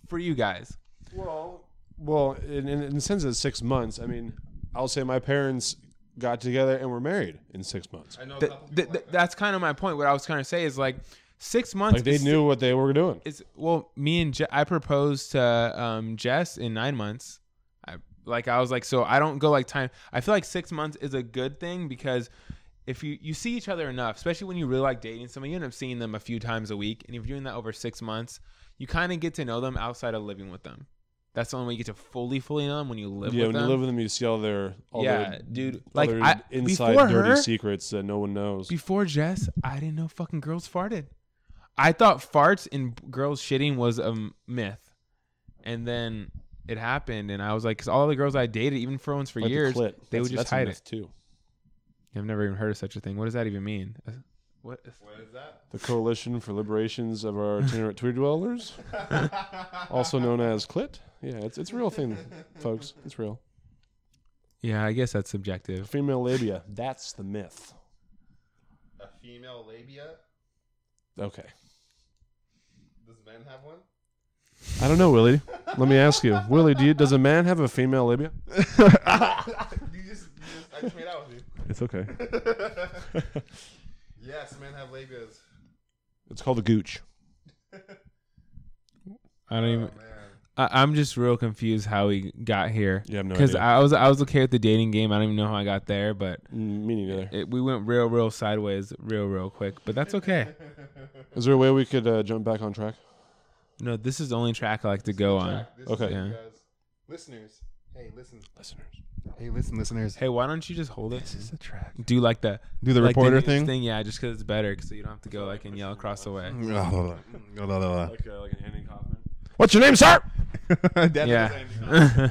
for you guys Well, well, in, in, in the sense of six months, I mean, I'll say my parents got together and were married in six months. I know. th- th- th- that's kind of my point what I was trying to say is like six months Like they knew what they were doing. It's well, me and Je- I proposed to um, Jess in nine months. I like I was like, so I don't go like time. I feel like six months is a good thing because if you you see each other enough, especially when you really like dating someone, you end up seeing them a few times a week, and if you're doing that over six months, you kind of get to know them outside of living with them. That's the only way you get to fully fully know them when you live with them. yeah, with when them. you live with them, you see all their all yeah, their, dude. Like their I, inside dirty her, secrets that no one knows. before Jess, I didn't know fucking girls farted. I thought farts and girls shitting was a myth, and then it happened, and I was like, because all the girls I dated, even for ones for Like years, clit. they would just that's a hide myth it. too. I've never even heard of such a thing. What does that even mean? Uh, What? What is that? The Coalition for Liberations of Our Itinerant Tweed Dwellers, (laughs) also known as clit. Yeah, it's it's a real thing, folks. It's real. Yeah, I guess that's subjective. Female labia. That's the myth. A female labia? Okay. Does men have one? I don't know, Willie. Let me ask you, (laughs) Willie. Do you, does a man have a female labia? (laughs) you just, you just, I just made out with It's okay. (laughs) yes, men have labias. It's called a gooch. I don't Oh even. man. I, I'm just real confused how we got here. Yeah, have no Because. I was I was okay with the dating game. I don't even know how I got there, but Mm, Me neither. it, we went real real sideways, real real quick. But that's okay. Is there a way we could uh, jump back on track? No, this is the only track I like to go on. This is Okay. it, Yeah. guys. Listeners. Hey, listen. Listeners. Hey, listen, listeners. Hey, why don't you just hold it? This is a track. Do like the Do the like reporter news thing. thing, yeah, just because it's better, so you don't have to go like and yell across the way. (laughs) Like uh, like an Andy Kaufman. What's your name, sir? blah. (laughs) That Yeah. (laughs)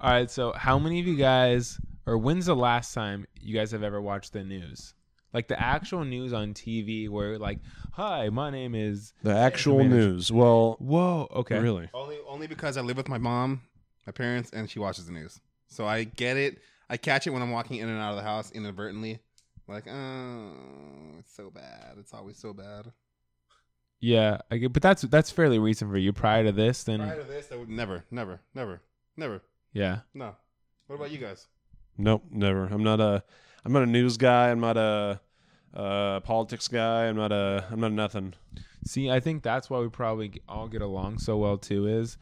All right, so how many of you guys, or when's the last time you guys have ever watched the news? Like the actual news on TV, where like, "Hi, my name is." The actual Manager. news. Well, Whoa, okay. really? Only, only because I live with my mom, my parents, and she watches the news. So I get it. I catch it when I'm walking in and out of the house inadvertently. Like, oh, it's so bad. It's always so bad. Yeah, I get, but that's that's fairly recent for you. Prior to this, then Prior to this, I would never, never, never, never. yeah. No. What about you guys? Nope, never. I'm not a. I'm not a news guy. I'm not a, uh politics guy. I'm not a. I'm not nothing. See, I think that's why we probably all get along so well too is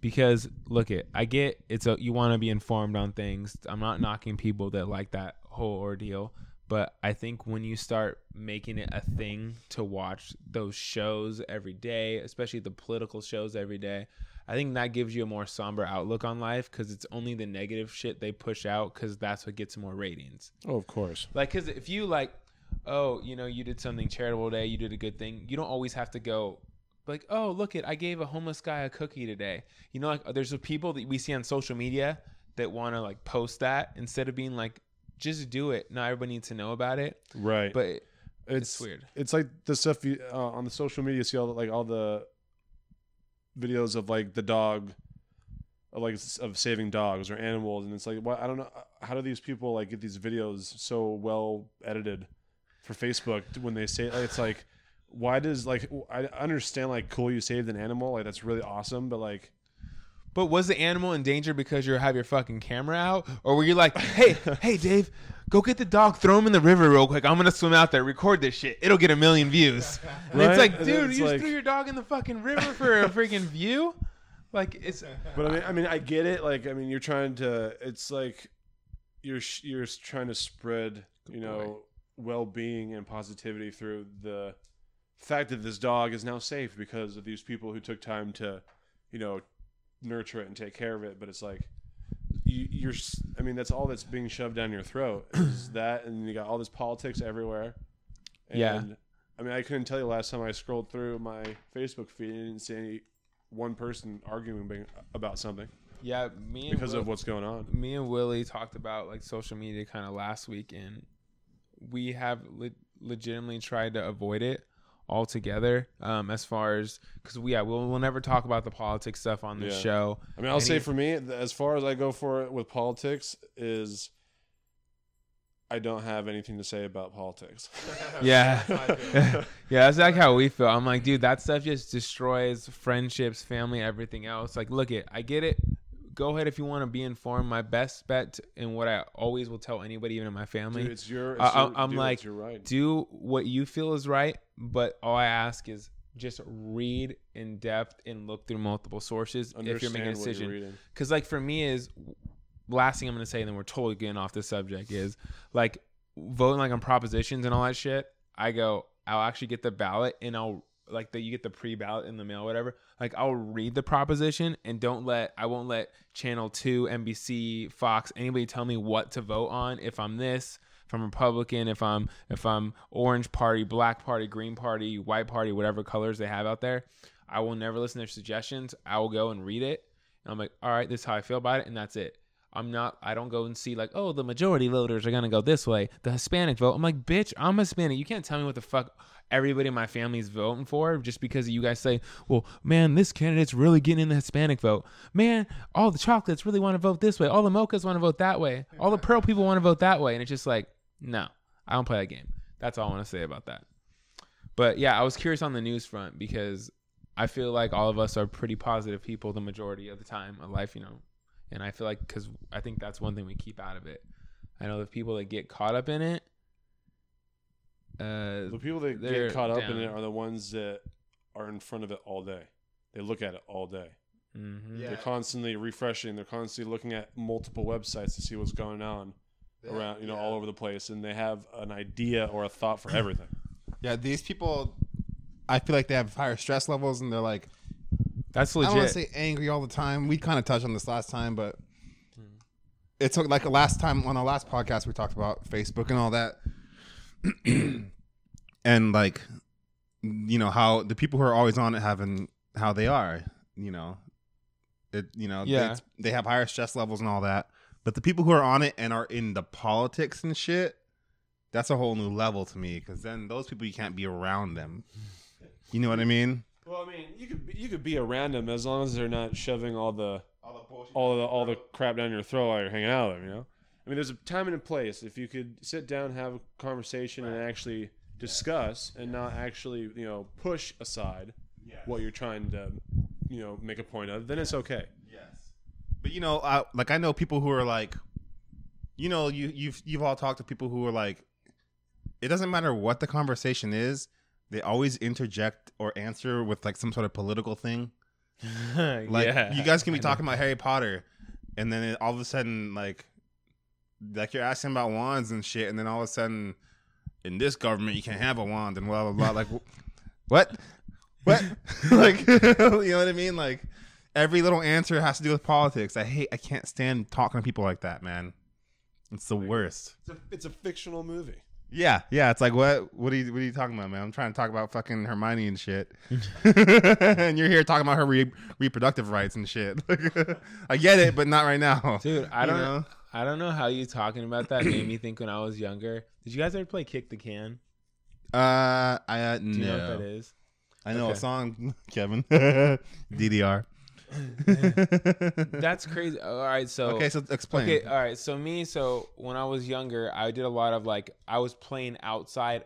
because look it, I get it's a you want to be informed on things. I'm not knocking people that like that whole ordeal, but I think when you start making it a thing to watch those shows every day, especially the political shows every day, I think that gives you a more somber outlook on life because it's only the negative shit they push out because that's what gets more ratings. Oh, of course. Like, because if you like, oh, you know, you did something charitable today, you did a good thing. You don't always have to go like, oh, look it, I gave a homeless guy a cookie today. You know, like there's people that we see on social media that want to like post that instead of being like, just do it. Not everybody needs to know about it, Right. but it's, it's weird. It's like the stuff you uh, on the social media. See all the, like all the videos of like the dog, of like of saving dogs or animals, and it's like, what I don't know. How do these people like get these videos so well edited for Facebook when they say it's like, why does like I understand like cool you saved an animal like that's really awesome, but like But was the animal in danger because you have your fucking camera out, or were you like, hey, (laughs) hey, Dave, go get the dog, throw him in the river real quick. I'm gonna swim out there, record this shit. It'll get a million views. And Right? it's like, dude, it's you like- just threw your dog in the fucking river for a freaking view. Like it's (laughs) But I mean, I mean, I get it. Like, I mean, you're trying to. It's like you're you're trying to spread, you know, well-being and positivity through the fact that this dog is now safe because of these people who took time to, you know, nurture it and take care of it. But it's like you, you're. I mean, that's all that's being shoved down your throat is (clears throat) that, and you got all this politics everywhere. And, Yeah. I mean, I couldn't tell you last time I scrolled through my Facebook feed and didn't see any one person arguing about something yeah, me and because Will- of what's going on. me and Willie talked about like social media kind of last week, and we have le- legitimately tried to avoid it altogether. Um, as far as because we yeah we'll, we'll never talk about the politics stuff on this Yeah. show. I mean, I'll say for me, as far as I go for it with politics, is I don't have anything to say about politics. (laughs) Yeah. (laughs) (laughs) yeah, that's like how we feel. I'm like, dude, that stuff just destroys friendships, family, everything else. Like, look it, I get it. Go ahead if you want to be informed. My best bet and what I always will tell anybody, even in my family, Dude, it's your. It's I- I- your- I'm dude, like, right. do what you feel is right. But all I ask is just read in depth and look through multiple sources if you're making a Understand decision because like for me is last thing i'm gonna say and then we're totally getting off the subject is like voting like on propositions and all that shit i go i'll actually get the ballot and i'll like that you get the pre-ballot in the mail whatever like i'll read the proposition and don't let i won't let channel 2 nbc fox anybody tell me what to vote on. If i'm this if i'm republican if i'm if i'm orange party black party green party white party whatever colors they have out there i will never listen to their suggestions. I will go and read it. And I'm like, all right, this is how I feel about it, and that's it. I'm not. I don't go and see like, oh, the majority voters are gonna go this way. The Hispanic vote. I'm like, bitch, I'm Hispanic. You can't tell me what the fuck everybody in my family's voting for just because you guys say, well, man, this candidate's really getting in the Hispanic vote. Man, all the chocolates really want to vote this way. All the mochas want to vote that way. All the (laughs) pearl people want to vote that way. And it's just like, no, I don't play that game. That's all I want to say about that. But yeah, I was curious on the news front because I feel like all of us are pretty positive people the majority of the time of life, you know. And I feel like because I think that's one thing we keep out of it. I know the people that get caught up in it. Uh, The people that get caught up in it are the ones that are in front of it all day. They look at it all day. mhm. Yeah. They're constantly refreshing. They're constantly looking at multiple websites to see what's going on around, you know, all over the place, and they have an idea or a thought for everything. Yeah, these people, I feel like they have higher stress levels, and they're like, That's I don't want to say angry all the time. We kind of touched on this last time, but Hmm. it's like the last time on our last podcast we talked about Facebook and all that, (clears throat) and like, you know how the people who are always on it having how they are, you know, it, you know, Yeah. it's- they have higher stress levels and all that. But the people who are on it and are in the politics and shit, that's a whole new level to me. Because then those people you can't be around them. You know what I mean? Well, I mean, you could be, you could be around them as long as they're not shoving all the all the all the crap down your throat while you're hanging out with them. You know, I mean, there's a time and a place. If you could sit down, have a conversation, and actually discuss, and not actually you know push aside what you're trying to you know make a point of, then it's okay. Yes. But you know, I, like I know people who are like, you know, you you've you've all talked to people who are like, it doesn't matter what the conversation is, they always interject or answer with like some sort of political thing. (laughs) Like Yeah. you guys can be talking about Harry Potter, and then it, all of a sudden, like, like you're asking about wands and shit, and then all of a sudden, in this government, you can't have a wand and blah blah blah. Like, (laughs) what? What? (laughs) like, you know what I mean? Like, every little answer has to do with politics. I hate. I can't stand talking to people like that, man. It's the worst. It's a, it's a fictional movie. Yeah, yeah. It's like what? What are you? What are you talking about, man? I'm trying to talk about fucking Hermione and shit, (laughs) and you're here talking about her re- reproductive rights and shit. (laughs) I get it, but not right now, Dude, I You don't know? I don't know how you talking about that made me think when I was younger. Did you guys ever play Kick the Can? Uh, I uh, Do no. know what that is? I know Okay. a song, (laughs) Kevin. DDR. (laughs) That's crazy. All right, so okay, so explain. Okay, all right. So me, so when I was younger, I did a lot of like I was playing outside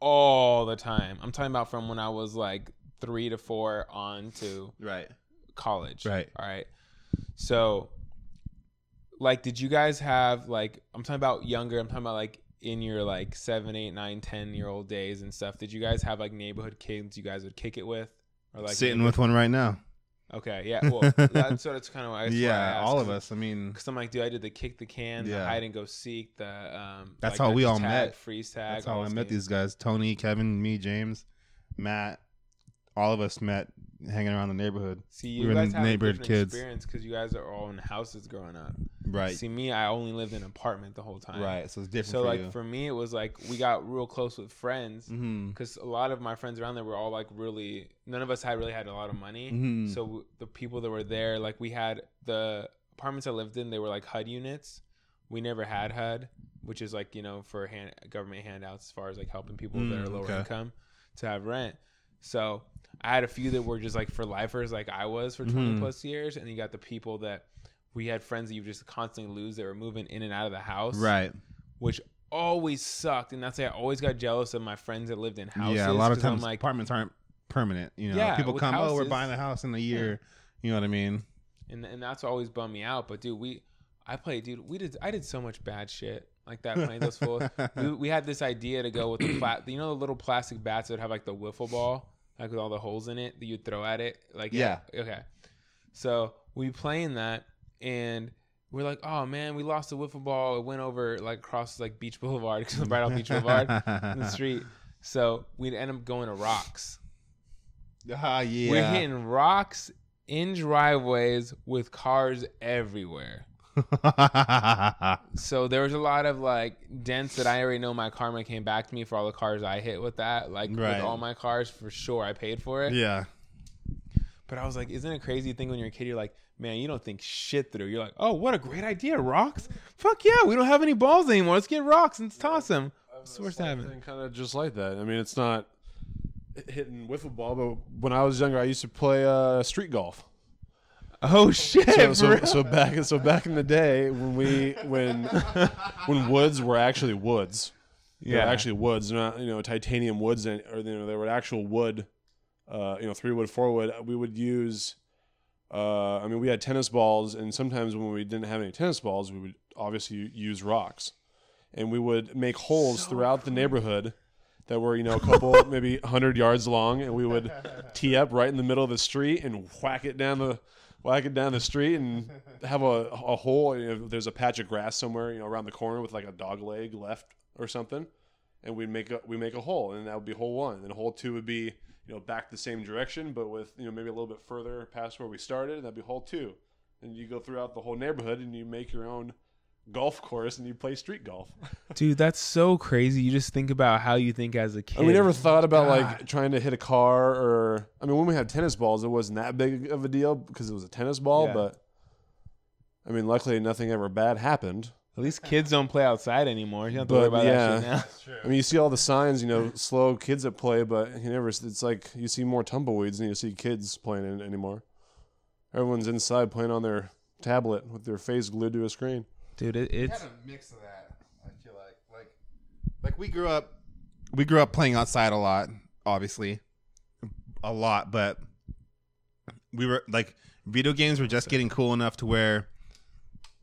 all the time. I'm talking about from when I was like three to four on to Right. college. Right. All right. So, like, did you guys have like I'm talking about younger? I'm talking about like in your like seven, eight, nine, ten year old days and stuff. Did you guys have like neighborhood kids you guys would kick it with, or like Sitting with one right now. Okay, yeah. Well, (laughs) that's what it's kind of. That's yeah, all of us. I mean, Because I'm like, dude, I did the kick the can, the Yeah. hide and go seek, the um. That's like, how we all tag, met. Freeze tag. that's how I met games. these guys. Tony, Kevin, me, James, Matt. All of us met hanging around the neighborhood. See, you were guys have neighborhood kids. experience because you guys are all in houses growing up. Right. See, me, I only lived in an apartment the whole time. right. So it's different So for like you. for me, it was like we got real close with friends mm-hmm. because a lot of my friends around there were all like really. None of us had really had a lot of money. Mhm. So w- the people that were there, like we had the apartments I lived in, they were like HUD units. We never had HUD, which is like you know for hand, government handouts as far as like helping people that Mm, are lower okay. income to have rent. So I had a few that were just like for lifers, like I was for 20 Mhm. plus years, and you got the people that we had friends that you just constantly lose that were moving in and out of the house, Right. Which always sucked, and that's why I always got jealous of my friends that lived in houses. yeah. A lot of I'm times like, apartments aren't permanent. You know, Yeah, people come. Oh, we're buying a house in a year. You know what I mean? and and that's always bummed me out. But dude, we I played, dude. We did. I did so much bad shit like that playing those (laughs) fools. we, we had this idea to go with the pla- you know the little plastic bats that have like the wiffle ball, like with all the holes in it that you'd throw at it. Like Yeah. okay. So we playing that and. We're like, oh man, we lost the wiffle ball. It went over like across like Beach (laughs) Boulevard, (laughs) right off Beach Boulevard in (laughs) the street. So we'd end up going to rocks. Ah, yeah. We're hitting rocks in driveways with cars everywhere. (laughs) So there was a lot of like dents that I already know my karma came back to me for all the cars I hit with that. Like Right. with all my cars, for sure, I paid for it. yeah. But I was like, isn't it a crazy thing when you're a kid? You're like, man, you don't think shit through. You're like, oh, what a great idea, rocks. Fuck yeah, we don't have any balls anymore. Let's get rocks and toss them. What's the worst happening? Kind of just like that. I mean, it's not hitting wiffle ball, but when I was younger, I used to play uh, street golf. Oh shit! So, so, so back so back in the day when we when (laughs) when woods were actually woods, yeah, Yeah. actually woods, not you know titanium woods, and, or you know they were actual wood, uh, you know three wood, four wood. We would use. Uh, I mean, we had tennis balls, and sometimes when we didn't have any tennis balls, we would obviously use rocks, and we would make holes throughout the neighborhood that were you know a couple (laughs) maybe hundred yards long, and we would tee up right in the middle of the street and whack it down the whack it down the street and have a, a hole. You know, there's a patch of grass somewhere you know around the corner with like a dog leg left or something, and we make a we make a hole, and that would be hole one, and hole two would be you know back the same direction, but with you know maybe a little bit further past where we started, and that'd be hole two, and you go throughout the whole neighborhood and you make your own golf course and you play street golf. (laughs) Dude, that's so crazy. You just think about how you think as a kid. And we never thought about like trying to hit a car or I mean when we had tennis balls it wasn't that big of a deal because it was a tennis ball Yeah. but I mean luckily nothing ever bad happened. At least kids don't play outside anymore. You don't have to worry about yeah. that shit now. I mean you see all the signs you know slow kids at play but you never it's like you see more tumbleweeds than you see kids playing in anymore. Everyone's inside playing on their tablet with their face glued to a screen. Dude, it, it's had a mix of that. I feel like, like, like we grew up, we grew up playing outside a lot, obviously, a lot. But we were like, video games were just getting cool enough to where,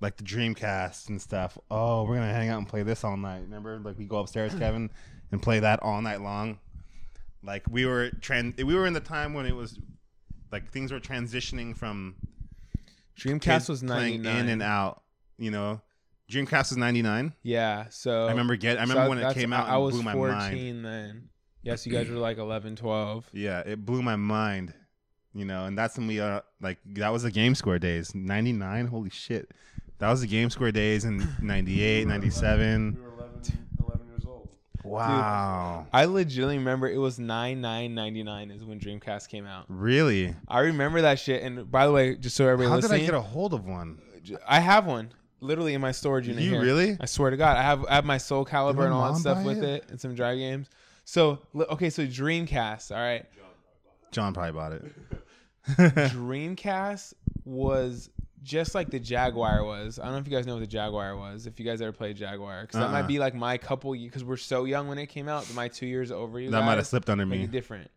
like the Dreamcast and stuff. Oh, we're gonna hang out and play this all night. Remember, like we go upstairs, (clears throat) Kevin, and play that all night long. Like we were trans, we were in the time when it was, like things were transitioning from Dreamcast was playing 99. in and out. You know, Dreamcast was ninety nine. Yeah, so I remember get. I so remember when it came out. I, I was blew my 14 mind. then. Yes, you guys were like 11, 12. Yeah, it blew my mind you know, and that's when we uh like that was the Game Square days. Ninety nine, holy shit, that was the Game Square days in (laughs) 98, 97. We were 11, 11 years old. Wow, I legitimately remember it was nine nine ninety nine is when Dreamcast came out. really? I remember that shit. And by the way, just so everybody How did I get a hold of one? I have one literally in my storage unit. You here. really? I swear to God, I have I have my Soulcalibur and all that stuff with it? it and some drive games. So okay, so Dreamcast. All right, John probably bought it. (laughs) (laughs) Dreamcast was just like the Jaguar was. I don't know if you guys know what the Jaguar was. If you guys ever played Jaguar, because that Uh-uh. might be like my couple because we're so young when it came out. My two years over you. That might have slipped under me. different.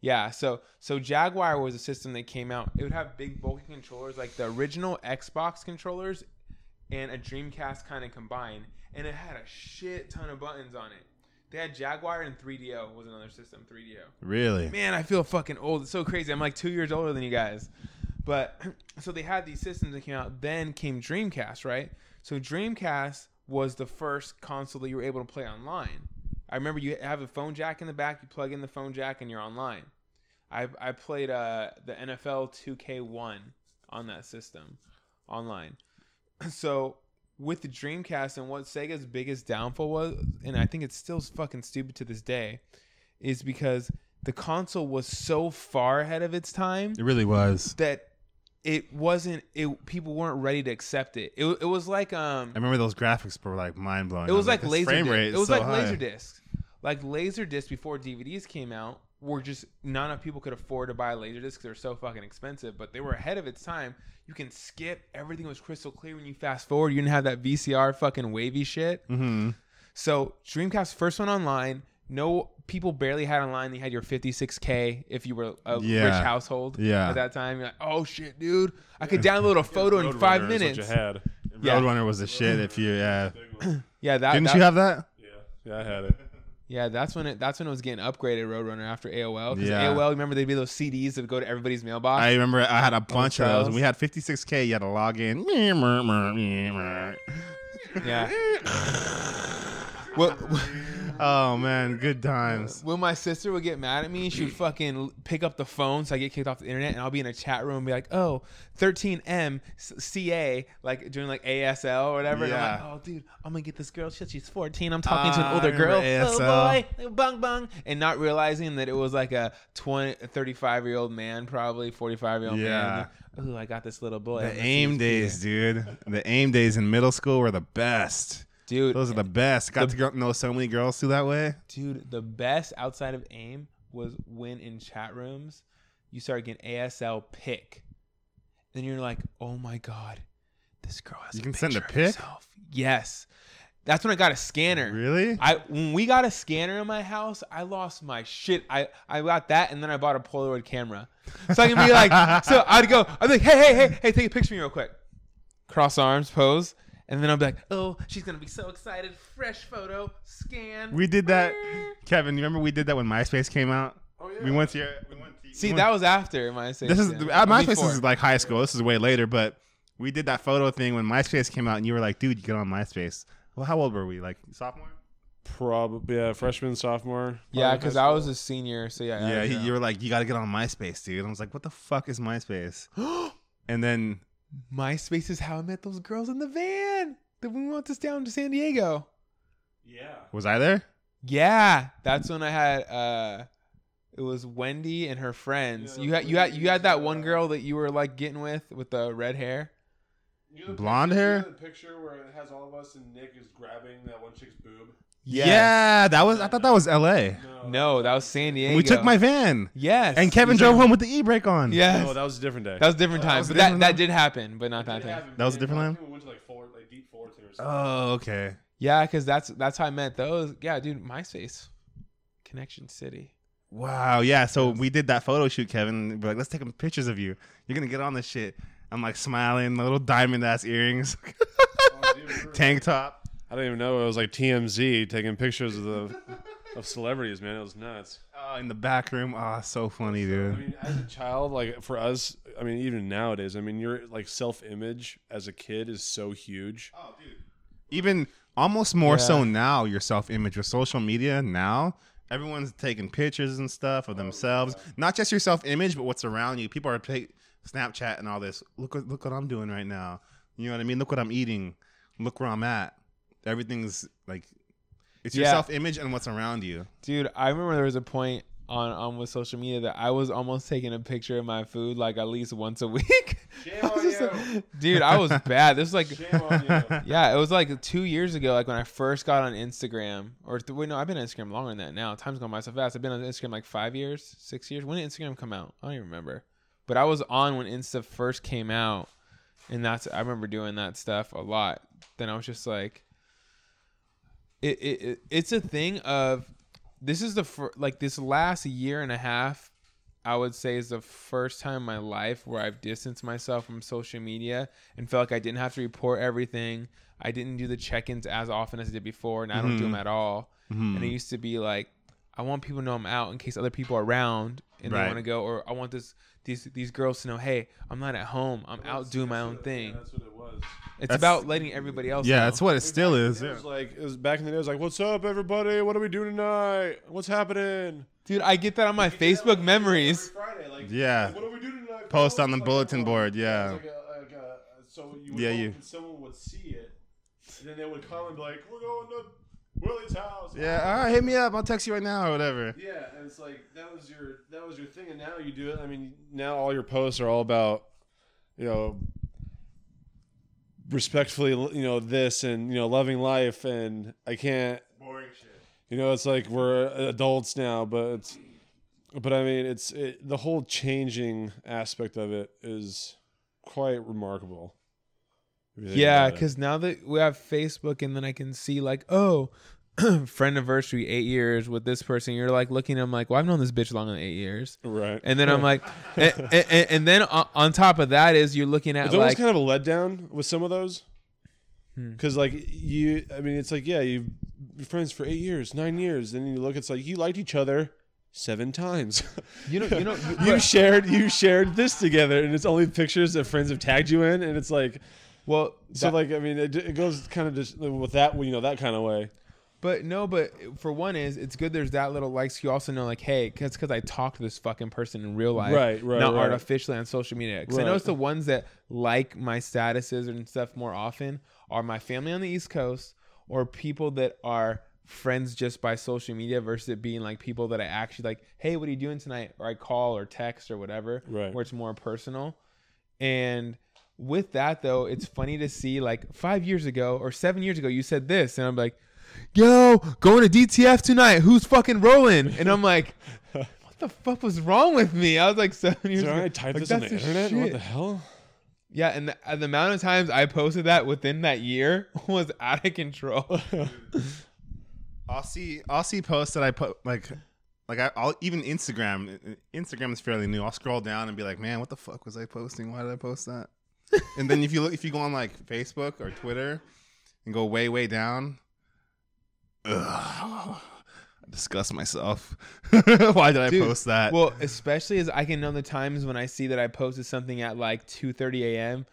Yeah, so so Jaguar was a system that came out. It would have big bulky controllers like the original Xbox controllers and a Dreamcast kind of combined, and it had a shit ton of buttons on it. They had Jaguar and 3DO was another system, 3DO. Really? Man, I feel fucking old. It's so crazy. I'm like two years older than you guys. But (clears throat) so they had these systems that came out. Then came Dreamcast, right? So Dreamcast was the first console that you were able to play online. I remember you have a phone jack in the back. You plug in the phone jack and you're online. I I played uh, the NFL 2K1 on that system online. So with the Dreamcast and what Sega's biggest downfall was, and I think it's still fucking stupid to this day, is because the console was so far ahead of its time It really was. that it wasn't it people weren't ready to accept it. It, it was like um I remember those graphics were like mind blowing. it was like this laser frame disc. rate It was so like high. laser discs. Like laser discs before DVDs came out were just not enough people could afford to buy laser discs. Because They're so fucking expensive, but they were ahead of its time. You can skip. Everything was crystal clear when you fast forward. You didn't have that VCR fucking wavy shit. Mm-hmm. So Dreamcast first one online. No people barely had online. You had your 56k if you were a Yeah. rich household. Yeah. At that time, you're like, oh shit, dude, I could download a photo in five is what minutes. you had. Yeah. Roadrunner was the shit. If you yeah, (clears throat) Yeah, that didn't that- you have that? Yeah, yeah, I had it. Yeah, that's when it that's when it was getting upgraded Roadrunner after AOL. Because Yeah. AOL, remember they'd be those CDs that would go to everybody's mailbox. I remember I had a bunch of those. When we had 56k. You had to log in. (laughs) yeah. (laughs) well, Oh man, good times. when my sister would get mad at me, she would fucking pick up the phone, so I get kicked off the internet, and I'll be in a chat room and be like, "Oh, 13M CA," like doing like ASL or whatever. And I'm Yeah. like, "Oh, dude, I'm gonna get this girl. Shit, she's 14. I'm talking to Ah, an older girl. remember Oh ASL. boy, bung bung," and not realizing that it was like a 20, 35 year old man, probably 45 year old Yeah. man. Ooh, I got this little boy. The AIM days, dude. The AIM days in middle school were the best. Dude. Those are the best. Got to know so many girls through that way. Dude, the best outside of AIM was when in chat rooms you start getting ASL pick. Then you're like, oh my god, this girl has. You a can send a pic? herself." Yes, that's when I got a scanner. Really? I when we got a scanner in my house, I lost my shit. I I got that, and then I bought a Polaroid camera, so I can be like, (laughs) so I'd go, I'd be like, hey, hey, hey, hey, take a picture of me real quick. Cross arms, pose, and then I'll be like, oh, she's gonna be so excited. Fresh photo, scan. We did that, Kevin. You remember we did that when MySpace came out? Oh yeah. We went to your. We went to, See, we that was after MySpace. This is uh, MySpace is like high school. This is way later, but we did that photo thing when MySpace came out, and you were like, "Dude, you get on MySpace." Well, how old were we? Like sophomore? Probably yeah, freshman, sophomore. Yeah, because I was a senior, so yeah. Yeah, I he, don't you were like, "You got to get on MySpace, dude." I was like, "What the fuck is MySpace?" (gasps) and then MySpace is how I met those girls in the van that we went to down to San Diego. yeah. was I there? Yeah, that's when I had. uh It was Wendy and her friends. Yeah, you had you had you had that one girl that you were like getting with with the red hair. You know the Blonde picture, hair? You know the picture where it has all of us and Nick is grabbing that one chick's boob. Yes. Yeah, that was. I thought that was L.A. No, that was San Diego. We took my van, yes, and Kevin drove home with the e-brake on. Yes, No, that was a different day. that was a different time, was but that different that time? did happen, but not that It time. That was a different time? think We went to like Fort, like deep Fullerton or something. Oh, okay. Yeah, because that's that's how I met those. Yeah, dude, MySpace, Connection City. Wow. Yeah. So we did that photo shoot, Kevin. We're like, let's take some pictures of you. You're gonna get on this shit. I'm like smiling, little diamond ass earrings, Oh, dude, (laughs) tank top. I don't even know. It was like TMZ taking pictures of the of celebrities. Man, it was nuts. Oh, in the back room. Oh, so funny, dude. I mean, as a child, like for us, I mean, even nowadays, I mean, your like self image as a kid is so huge. Oh, dude. Even almost more so now, your self image with social media now. everyone's taking pictures and stuff of oh, themselves, not just your self image, but what's around you. People are take Snapchat and all this. Look look what I'm doing right now. You know what I mean? Look what I'm eating. Look where I'm at. Everything's like it's your Yeah. self image and what's around you. Dude, I remember there was a point on on with social media that I was almost taking a picture of my food like at least once a (laughs) week. Shame (laughs) on you. like- dude, I was bad. This was like Shame on you. (laughs) yeah, it was like two years ago, like when I first got on Instagram. Or th- wait, no, I've been on Instagram longer than that now. Time's gone by so fast. I've been on Instagram like five years, six years. When did Instagram come out? I don't even remember. But I was on when Insta first came out, and that's I remember doing that stuff a lot. Then I was just like, it, it, it it's a thing of this is the fir- like this last year and a half I would say is the first time in my life where I've distanced myself from social media and felt like I didn't have to report everything. I didn't do the check-ins as often as I did before, and I don't do mm-hmm. them at all. Mm-hmm. And it used to be like, I want people to know I'm out in case other people are around and they want to go, or I want this these these girls to know, hey, I'm not at home. I'm out doing my own Yeah, thing. that's what it was. It's That's- about letting everybody else. Yeah, know. that's what it still is. It Yeah. was like it was back in the day. It was like, "What's up, everybody? What are we doing tonight? What's happening?" dude. I get that on my Facebook memories. Every Friday, like, Yeah. like, what are we doing tonight? Post on the Like, bulletin board, it yeah. like a- like a- so you would Yeah, you- that someone would see it, and then they would come and be like, "We're going to Willie's house." Yeah, all right, hit me up. I'll text you right now or whatever. Yeah, and it's like that was your that was your thing, and now you do it. I mean, now all your posts are all about, you know, respectfully, you know, this and you know, loving life, and I can't. Boring shit. You know, it's like we're adults now, but it's, but I mean, it's it, the whole changing aspect of it is quite remarkable. You Yeah, because now that we have Facebook, and then I can see like, oh, (clears throat) friend anniversary eight years with this person. You're like looking. I'm like, well, I've known this bitch longer than eight years. right, And then I'm like, (laughs) and, and, and then on, on top of that is you're looking at it's almost like, kind of a letdown with some of those. Hmm. Because like you, I mean, it's like yeah, you've been friends for eight years, nine years, then you look, it's like you liked each other seven times. (laughs) you know, you know, (laughs) you but- shared you shared this together, and it's only pictures that friends have tagged you in, and it's like well, so that- like I mean, it, it goes kind of just with that you know that kind of way. But no, but for one is it's good. There's that little likes. You also know like, hey, because because I talked to this fucking person in real life, Right, right, not right. artificially on social media. Because I Right. notice the ones that like my statuses and stuff more often are my family on the East Coast or people that are friends just by social media versus it being like people that I actually like. Hey, what are you doing tonight? Or I call or text or whatever, Right. where it's more personal. And with that though, it's funny to see like five years ago or seven years ago, you said this, and I'm like, "Yo, going to DTF tonight? Who's fucking rolling?" And I'm like, "What the fuck was wrong with me?" I was like seven years. So ago. I typed Like, this on the that's internet. shit. What the hell? Yeah, and the, and the amount of times I posted that within that year (laughs) was out of control. (laughs) I'll see. I'll see posts that I put like, like I, I'll even Instagram. Instagram is fairly new. I'll scroll down and be like, man, what the fuck was I posting? Why did I post that? (laughs) and then if you look, if you go on like Facebook or Twitter and go way way down, ugh, I disgust myself. (laughs) Why did I post that? well, especially as I can know the times when I see that I posted something at like 2:30 a.m.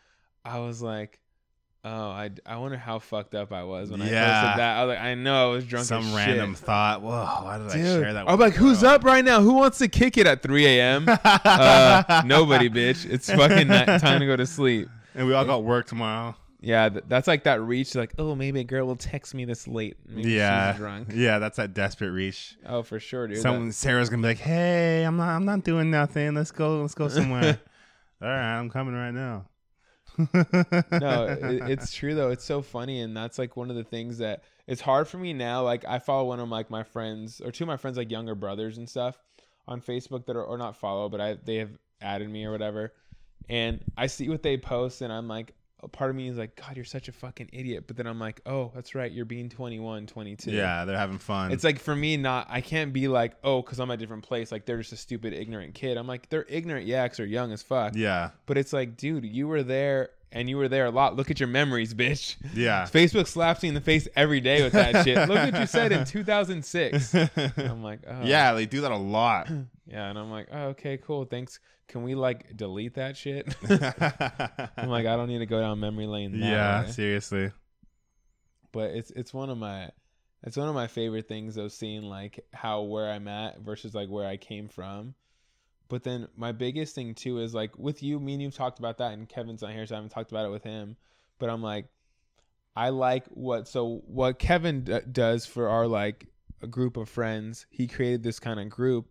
I was like, oh, I, I wonder how fucked up I was when I posted that. I was like, I know I was drunk. some random Shit. thought. Whoa, why did I Dude, share that? I'm like, who's up right now? Who wants to kick it at 3 a.m.? (laughs) uh, nobody, bitch. It's fucking time to go to sleep. And we all got work tomorrow. Yeah, th- that's like that reach. Like, oh, maybe a girl will text me this late. Maybe yeah, she's drunk. yeah, that's that desperate reach. Oh, for sure, dude. Someone Sarah's gonna be like, "Hey, I'm not, I'm not doing nothing. Let's go, let's go somewhere." (laughs) All right, I'm coming right now. No, it, it's true though. It's so funny, and that's like one of the things that it's hard for me now. Like I follow one of like my friends or two of my friends, like younger brothers and stuff, on Facebook that are or not follow, but I they have added me or whatever, and I see what they post, and I'm like, a part of me is like, God, you're such a fucking idiot. But then I'm like, oh, that's right, you're being 21, 22. yeah, they're having fun. It's like for me, not I can't be like, oh, because I'm at a different place. Like they're just a stupid, ignorant kid. I'm like, they're ignorant, yeah, 'cause they're young as fuck. yeah, But it's like, dude, you were there and you were there a lot. Look at your memories, bitch. yeah. (laughs) Facebook slaps me in the face every day with that shit. Look what you said in (laughs) 2006. I'm like, oh. yeah, they do that a lot. (clears throat) Yeah. And I'm like, oh, okay, cool. Thanks. Can we like delete that shit? (laughs) (laughs) I'm like, I don't need to go down memory lane. Yeah, way. seriously. But it's it's one of my It's one of my favorite things of seeing like how where I'm at versus like where I came from. But then my biggest thing too is like with you, me and you've talked about that, and Kevin's not here, so I haven't talked about it with him. But I'm like, I like what so what Kevin d- does for our like a group of friends. He created this kind of group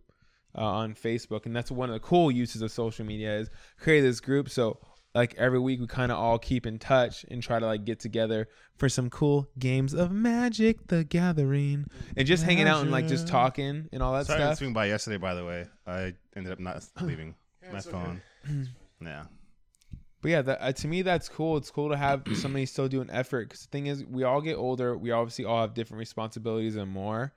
uh, on Facebook, and that's one of the cool uses of social media is create this group. So like every week we kind of all keep in touch and try to like get together for some cool games of Magic the Gathering and just hanging out and like just talking and all that Sorry, I didn't stuff. swing by yesterday. By the way, I ended up not (laughs) leaving my it's okay. phone. (clears throat) Yeah. But yeah, that, uh, to me that's cool. It's cool to have somebody still do an effort because the thing is, we all get older. We obviously all have different responsibilities and more,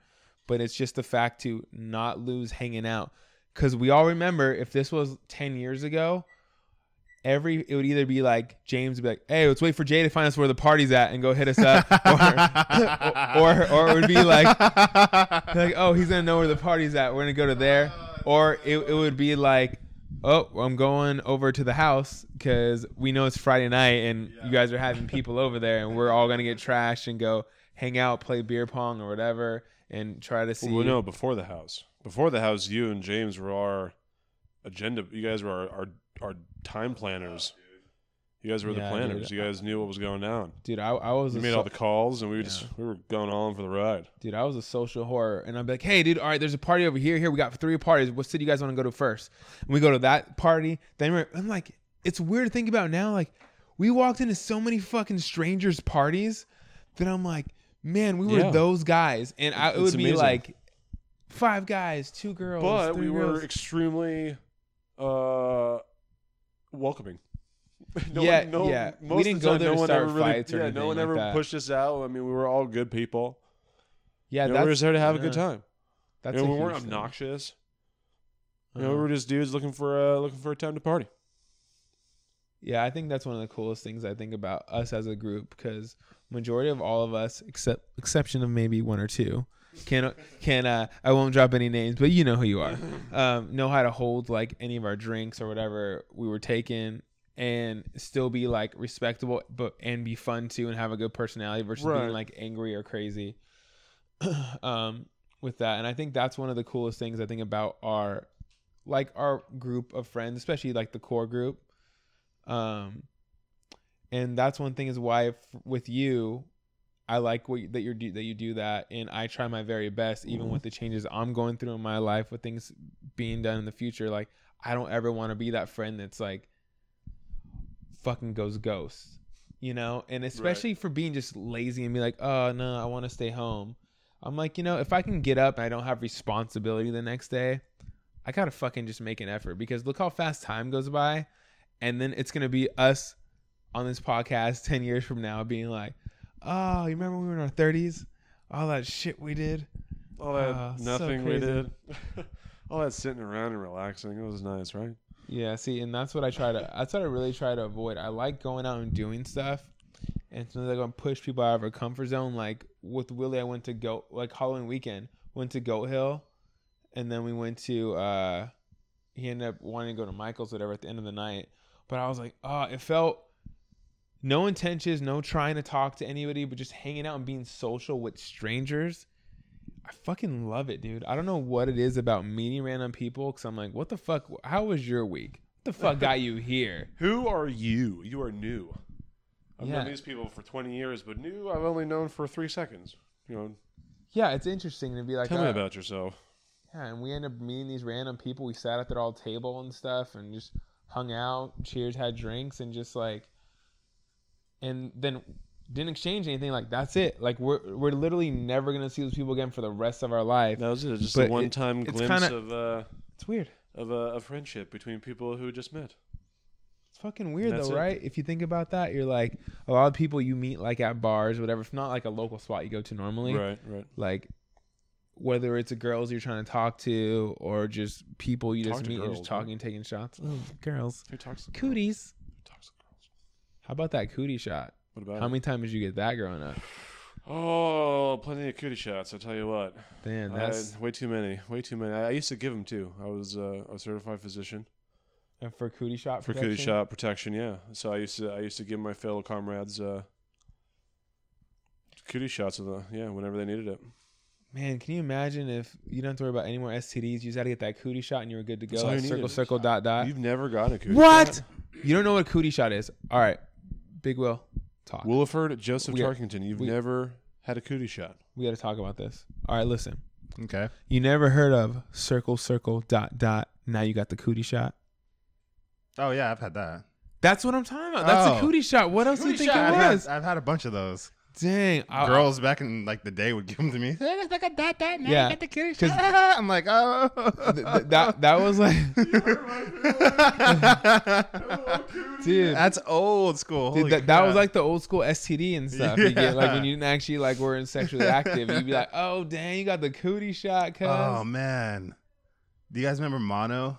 but it's just the fact to not lose hanging out because we all remember if this was ten years ago. Every it would either be like James would be like, "Hey, let's wait for Jay to find us where the party's at and go hit us up," or, (laughs) or or it would be like, like, "Oh, he's gonna know where the party's at. We're gonna go to there," or it, it would be like, "Oh, I'm going over to the house because we know it's Friday night and you guys are having people over there, and we're all gonna get trashed and go hang out, play beer pong or whatever, and try to see." Well, no, before the house. Before the house, you and James were our agenda. You guys were our our, our time planners. Oh, you guys were Yeah, the planners. dude. You guys knew what was going down. Dude, I, I was We a made so- all the calls, and we were Yeah. just we were going all in for the ride. Dude, I was a social horror, and I'm like, "Hey, dude, all right, there's a party over here. Here, we got three parties. What city you guys want to go to first? And we go to that party. Then we're, I'm like, it's weird to think about now. Like, we walked into so many fucking strangers' parties that I'm like, man, we were Yeah. those guys, and I, it It's would be amazing. like five guys, two girls, but three we were girls. extremely uh, welcoming. (laughs) Yeah, yeah. We most of didn't the go time, there no to one start ever really, fights or yeah, anything no one like ever that. pushed us out. I mean, we were all good people. yeah, You know, we were just there to have a good time. That's You know, a we weren't huge thing. obnoxious. You know, Uh-huh. we were just dudes looking for uh, looking for a time to party. Yeah, I think that's one of the coolest things I think about us as a group because majority of all of us, except exception of maybe one or two, can can uh, I won't drop any names, but you know who you are, (laughs) um, know how to hold like any of our drinks or whatever we were taking and still be like respectable, but and be fun too and have a good personality versus Right. being like angry or crazy. (clears throat) um, with that, and I think that's one of the coolest things I think about our like our group of friends, especially like the core group um and that's one thing is why f- with you i like what you, that you're do that you do that. And i try my very best even mm-hmm. with the changes i'm going through in my life with things being done in the future. Like i don't ever want to be that friend that's like fucking goes ghost you know? And especially for being just lazy and be like oh no i want to stay home. I'm like you know if i can get up and i don't have responsibility the next day i gotta fucking just make an effort because look how fast time goes by and then it's gonna be us on this podcast 10 years from now being like oh you remember when we were in our 30s all that shit we did All that so nothing we did. (laughs) All that sitting around and relaxing. It was nice, right? yeah see and that's what i try to that's what i really try to avoid i like going out and doing stuff and sometimes i go and push people out of our comfort zone like with willie i went to go like halloween weekend went to goat hill and then we went to uh he ended up wanting to go to michael's whatever at the end of the night but i was like oh it felt no intentions no trying to talk to anybody but just hanging out and being social with strangers I fucking love it, dude. I don't know what it is about meeting random people because I'm like, what the fuck? How was your week? What the fuck got you here? (laughs) Who are you? You are new. I've Yeah. known these people for 20 years, but new I've only known for three seconds. You know, Yeah, it's interesting to be like, tell me uh, about yourself. Yeah, and we end up meeting these random people. We sat at their all table and stuff, and just hung out, cheers, had drinks, and just like, and then didn't exchange anything. Like that's it. Like we're we're literally never gonna see those people again for the rest of our life. That was it. Just But a one-time it's glimpse kinda- of uh, It's weird. of a, a friendship between people who just met. It's fucking weird though, it. right? If you think about that, you're like a lot of people you meet like at bars, whatever. If not like a local spot you go to normally, Right, right. like whether it's a girls you're trying to talk to or just people you Talk just meet and just talking, taking shots. Oh, girls, Who talks to girls? cooties. Who talks to girls? How about that cootie shot? What about How it? many times did you get that growing up? Oh, plenty of cootie shots. I tell you what. I- that's way too many. Way too many. I, I used to give them too. I was uh, a certified physician And for cootie shot for cootie shot protection. Yeah. So I used to I used to give my fellow comrades uh, Cootie shots of the yeah, whenever they needed it. Man, can you imagine if you don't have to worry about any more STDs? You just had to get that cootie shot and you were good to go. Like circle, circle, dot, dot. You've never gotten a cootie shot. What? shot? You don't know what a cootie shot is? All right, Big Will, talk. Williford, Joseph We- Tarkington, you've we- never had a cootie shot. we got to talk about this. All right, listen. Okay. You never heard of circle, circle, dot, dot. Now you got the cootie shot. Oh yeah, I've had that. That's what I'm talking about. That's a Oh. cootie shot. What else do you think it was? had, I've had a bunch of those. Dang, I- Girls back in like the day would give them to me. Yeah, because (laughs) I'm like, oh. th- th- that that was like, (laughs) (laughs) dude. That's old school. Dude, that, that was like the old school STD and stuff. You get like when you didn't actually like weren't sexually active, you'd be like, "Oh, dang, you got the cootie shot, oh, cuz." Oh man, do you guys remember mono?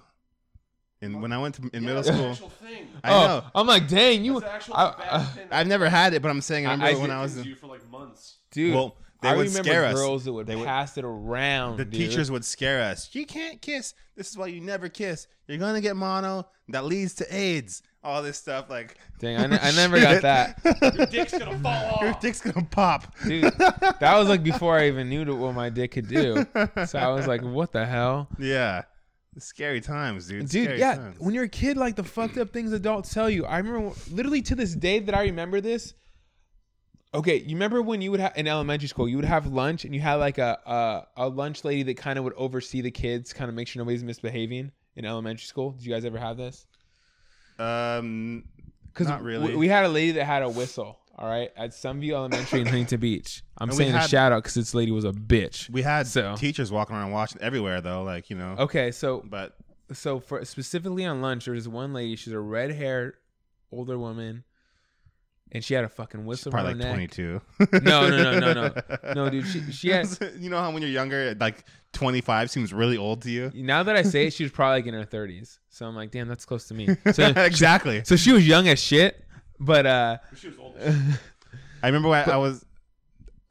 And when I went to in middle school, thing. I Oh, know I'm like, dang, you, That's the actual I- bad I- thing. I've never had it, but I'm saying I I- remember I when I was in, you for like months. dude. well, they I would remember scare us. girls that would They would- pass it around. The dude. teachers would scare us. You can't kiss. This is why you never kiss. You're gonna get mono. That leads to AIDS. All this stuff like. Dang, I, ne- I (laughs) never got that, (laughs) Your Dick's gonna fall off. Your dick's gonna pop. dude. That was like before I even knew what my dick could do. So I was like, "What the hell?" Yeah, scary times, dude. Dude, Scary yeah. times. When you're a kid, like the fucked up things adults tell you. I remember literally to this day that I remember this. Okay, you remember when you would have in elementary school, you would have lunch and you had like a a, a lunch lady that kind of would oversee the kids, kind of make sure nobody's misbehaving in elementary school. Did you guys ever have this? um, Because Not really. we, we had a lady that had a whistle. All right, at Sunview Elementary in Huntington Beach. I'm And we saying a had- shout out because this lady was a bitch. we had So- teachers walking around watching everywhere though, like you know. Okay, so But so for specifically on lunch, there was one lady. She's a red haired older woman, and she had a fucking whistle probably around like her neck. 22. No, no, no, no, no. (laughs) No, dude, she- she had- (laughs) you know how when you're younger, like 25 seems really old to you. Now that I say it, she was probably like in her thirties. So I'm like, damn, that's close to me. (laughs) So, exactly. so she was young as shit, but uh, She was old. (laughs) I remember when I was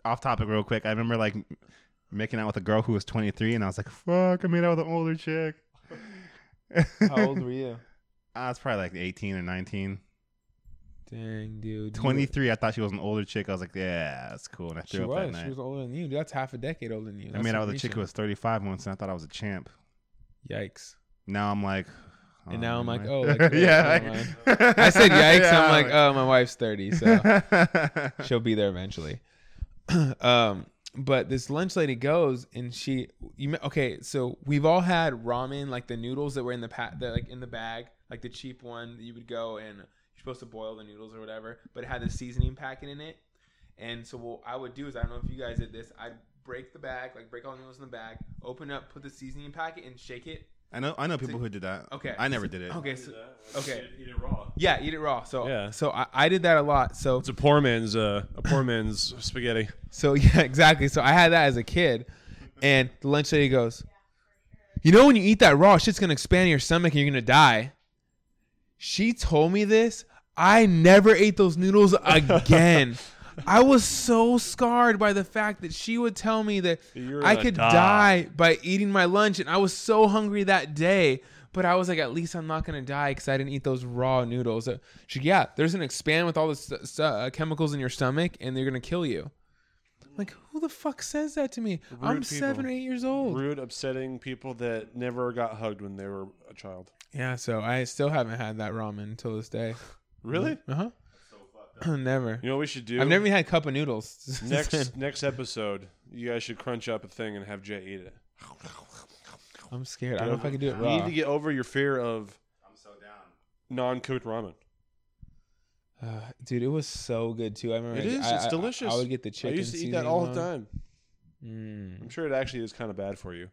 off topic real quick. I remember like making out with a girl who was 23, and I was like, "Fuck, I made out with an older chick." (laughs) how old were you? (laughs) I was probably like 18 or 19. Dang, dude, you- 23, I thought she was an older chick. I was like, "Yeah, that's cool." And I She threw up that was. She was older than you. Dude, that's half a decade older than you. I That's made out some with a chick who was 35 once, and I thought I was a champ. Yikes. Now I'm like, And now I'm (laughs) like, oh, like, yeah. like- (laughs) I said (laughs) yikes. Yeah, I'm like, oh, my wife's 30, so she'll be there eventually. (clears throat) um, but this lunch lady goes and she, you okay? So we've all had ramen, like the noodles that were in the pa- that like in the bag, like the cheap one that you would go and you're supposed to boil the noodles or whatever, but it had the seasoning packet in it. And so what I would do is I don't know if you guys did this. I'd break the bag, like break all the noodles in the bag, open up, put the seasoning packet, and shake it. I know, I know people who did that. Okay. I never did it. Okay, so okay. Eat it raw. yeah, eat it raw. So Yeah. so I, I did that a lot. So It's a poor man's uh, a poor (laughs) man's spaghetti. So (laughs) yeah, exactly. So I had that as a kid, and the lunch lady goes, "You know, when you eat that raw, shit's gonna expand in your stomach and you're gonna die." She told me this. I never ate those noodles (laughs) again. I was so scarred by the fact that she would tell me that You're I could die. die by eating my lunch, and I was so hungry that day. But I was like, at least I'm not gonna die because I didn't eat those raw noodles. Uh, She, yeah, there's gonna expand with all the st- st- uh, chemicals in your stomach, and they're gonna kill you. Like, who the fuck says that to me? I'm Rude seven or eight years old. Rude, upsetting people that never got hugged when they were a child. Yeah, so I still haven't had that ramen until this day. Really? Uh huh. (clears throat) never. You know what we should do? I've never even had cup of noodles. (laughs) next next episode, you guys should crunch up a thing and have Jay eat it. I'm scared. I don't know if I can do it You need to get over your fear of I'm so down. non-cooked ramen. Uh, dude, it was so good too. I remember. It I- is. I- It's I- delicious. I, would get the chicken. I used to eat that seasoning all the one. time. Mm. I'm sure it actually is kind of bad for you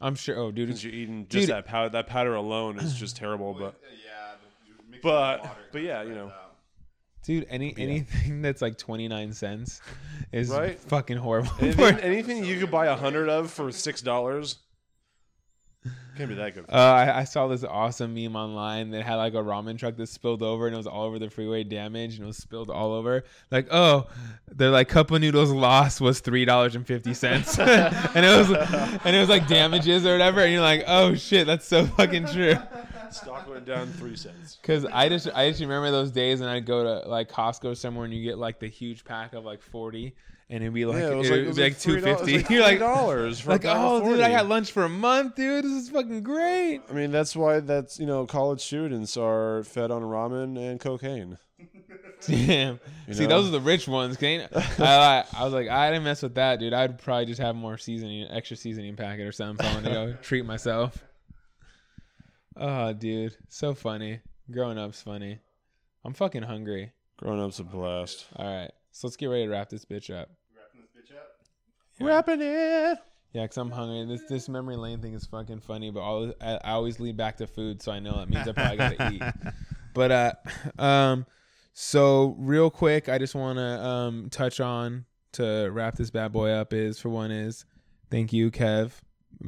I'm sure. Oh, dude, since it's, you're eating just Dude. that powder. That powder alone is just (clears throat) terrible. But Yeah, But- but yeah, you know. Dude, any anything (laughs) that's like 29 cents is Right? fucking horrible. anything, (laughs) anything you could buy a hundred of for six dollars can't be that good. Uh, I, I saw this awesome meme online that had like a ramen truck that spilled over and it was all over the freeway damage and it was spilled all over. Like, oh, the like cup of noodles lost was three dollars and fifty cents, (laughs) and it was and it was like damages or whatever. And you're like, oh shit, that's so fucking true. Stock went down three cents. Cause I just I just remember those days and I'd go to like Costco somewhere and you get like the huge pack of like forty and it'd be like yeah, it was like, it like, $3 two it fifty. like (laughs) You're like, dollars for like a bag of oh dude, I got lunch for a month, dude. This is fucking great. I mean, that's why that's you know college students are fed on ramen and cocaine. (laughs) Damn. You See, know? those are the rich ones. Can I, I was like, I didn't mess with that, dude. I'd probably just have more seasoning, extra seasoning packet or something. I want to go (laughs) treat myself. Oh, dude, so funny. Growing up's funny. I'm fucking hungry. Grown up's a blast. All right, so let's get ready to wrap this bitch up. Wrapping this bitch up. Yeah. Wrapping it. Yeah, cause I'm hungry. This this memory lane thing is fucking funny, but always, I, I always lead back to food, so I know that means I probably gotta eat. (laughs) But uh, um, so real quick, I just want to um touch on to wrap this bad boy up is for one is thank you, Kev,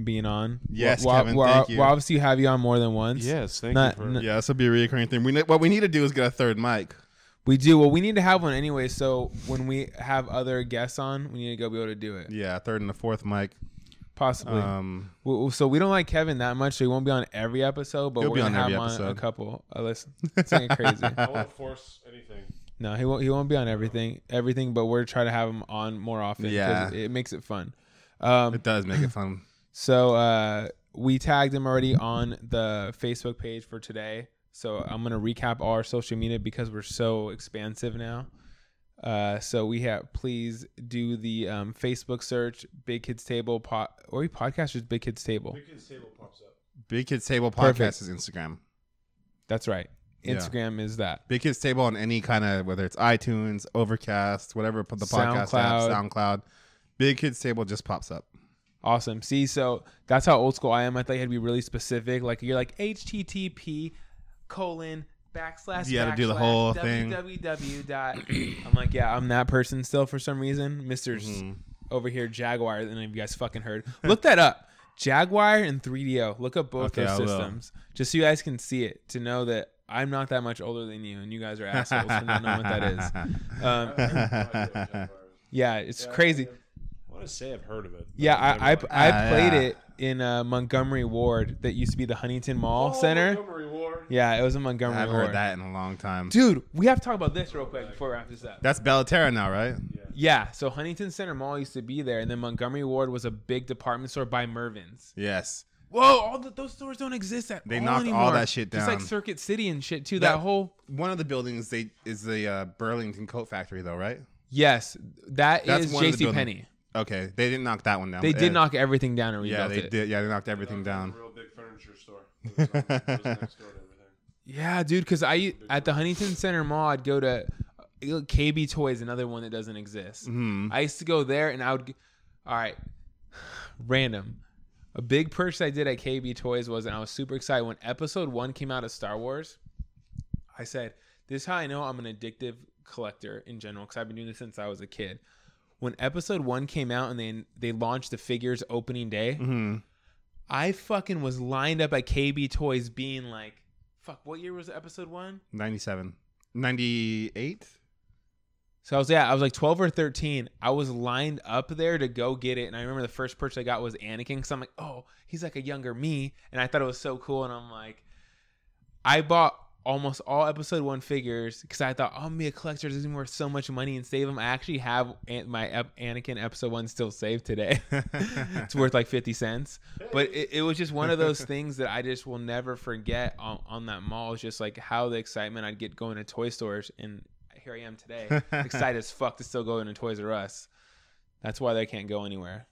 being on. Yes, Well, Kevin, well, thank you. Well, obviously, have you on more than once. Yes, thank Not- you for. n- Yeah, this will be a recurring thing. We ne- what we need to do is get a third mic. We do. Well, we need to have one anyway. So when we have other guests on, we need to go be able to do it. Yeah, a third and a fourth mic. Possibly. Um, Well, so we don't like Kevin that much, so he won't be on every episode. But He'll we're gonna have every him on a couple. Uh, listen, it's getting crazy. I won't force anything. No, he won't. He won't be on everything. Everything, but we're trying to have him on more often. 'cause Yeah. it, it makes it fun. Um, it does make it fun. So uh, we tagged him already on the Facebook page for today. So I'm gonna recap all our social media because we're so expansive now. Uh, so we have please do the um, Facebook search Big Kids Table pot or we podcast just Big Kids Table. Big Kids Table pops up. Big Kids Table Perfect. podcast is Instagram. That's right. Yeah. Instagram is that. Big Kids Table on any kind of whether it's iTunes, Overcast, whatever the podcast SoundCloud. app, SoundCloud. Big Kids Table just pops up. Awesome. See, so that's how old school I am. I thought you had to be really specific. Like you're like HTTP colon backslash. You had to do the backslash whole thing. www dot. I'm like, yeah, I'm that person still for some reason. Mister Mhm. over here, Jaguar. And if you guys fucking heard. Look that up. Jaguar and 3DO. Look up both Okay, those I will. systems, just so you guys can see it to know that I'm not that much older than you, and you guys are assholes for not knowing what that is. (laughs) Um, (laughs) (laughs) yeah, it's crazy. I want to say I've heard of it. Yeah, I've I I, never, like- I Ah, played yeah. it in uh, Montgomery Ward that used to be the Huntington Mall Oh, Center. Montgomery Ward. Yeah, it was in I Montgomery haven't Ward. heard that in a long time. Dude, we have to talk about this real quick before we wrap this up. That's Bella Terra now, right? Yeah, yeah. so Huntington Center Mall used to be there, and then Montgomery Ward was a big department store by Mervyn's. Yes. Whoa, all the, those stores don't exist at They all knocked all anymore. that shit down. Just like. Circuit City and shit too. That- That, whole One of the buildings they is the uh, Burlington Coat Factory, though, right? yes, that That's is one of the J.C. Penney. Okay, they didn't knock that one down. They did knock everything down and Yeah, they it. did. Yeah, they knocked everything down. Real big furniture store. (laughs) It was, on- it was next door to everything. Yeah, dude. Because I at the Huntington Center Mall, I'd go to uh, KB Toys, another one that doesn't exist. Mhm. I used to go there, and I would. g- All right, (sighs) random. A big purchase I did at KB Toys was, and I was super excited when Episode One came out of Star Wars. I said, "This is how I know I'm an addictive collector in general, because I've been doing this since I was a kid." When Episode One came out and they they launched the figures opening day, Mhm. I fucking was lined up at KB Toys, being like, "Fuck, what year was Episode One?" 97. 98? So I was yeah, I was like twelve or thirteen. I was lined up there to go get it, and I remember the first purchase I got was Anakin. so I'm like, oh, he's like a younger me, and I thought it was so cool. And I'm like, I bought almost all Episode One figures because I thought oh, be a collector. Is worth so much money and save them. I actually have An- my Ep- Anakin Episode One still saved today. (laughs) it's worth like fifty cents, but it, it was just one of those (laughs) things that I just will never forget on, on that mall. It's just like how the excitement I'd get going to toy stores and here I am today, (laughs) excited as fuck to still go into Toys R Us. That's why they can't go anywhere.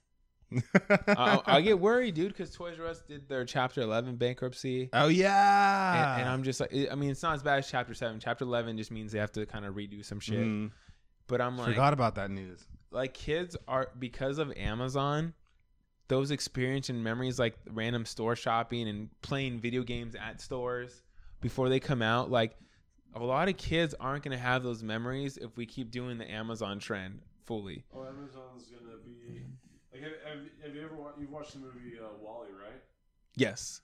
(laughs) I, I get worried, dude, because Toys R Us did their Chapter 11 bankruptcy. oh, yeah. And, and I'm just like, I mean, it's not as bad as Chapter 7. Chapter 11 just means they have to kind of redo some shit. Mhm. But I'm like, Forgot about that news. like kids are because of Amazon, those experience and memories like random store shopping and playing video games at stores before they come out, like a lot of kids aren't gonna have those memories if we keep doing the Amazon trend fully. Oh, Amazon's gonna be like. Have, have, have you ever wa- you've watched the movie uh, WALL-E, right? Yes.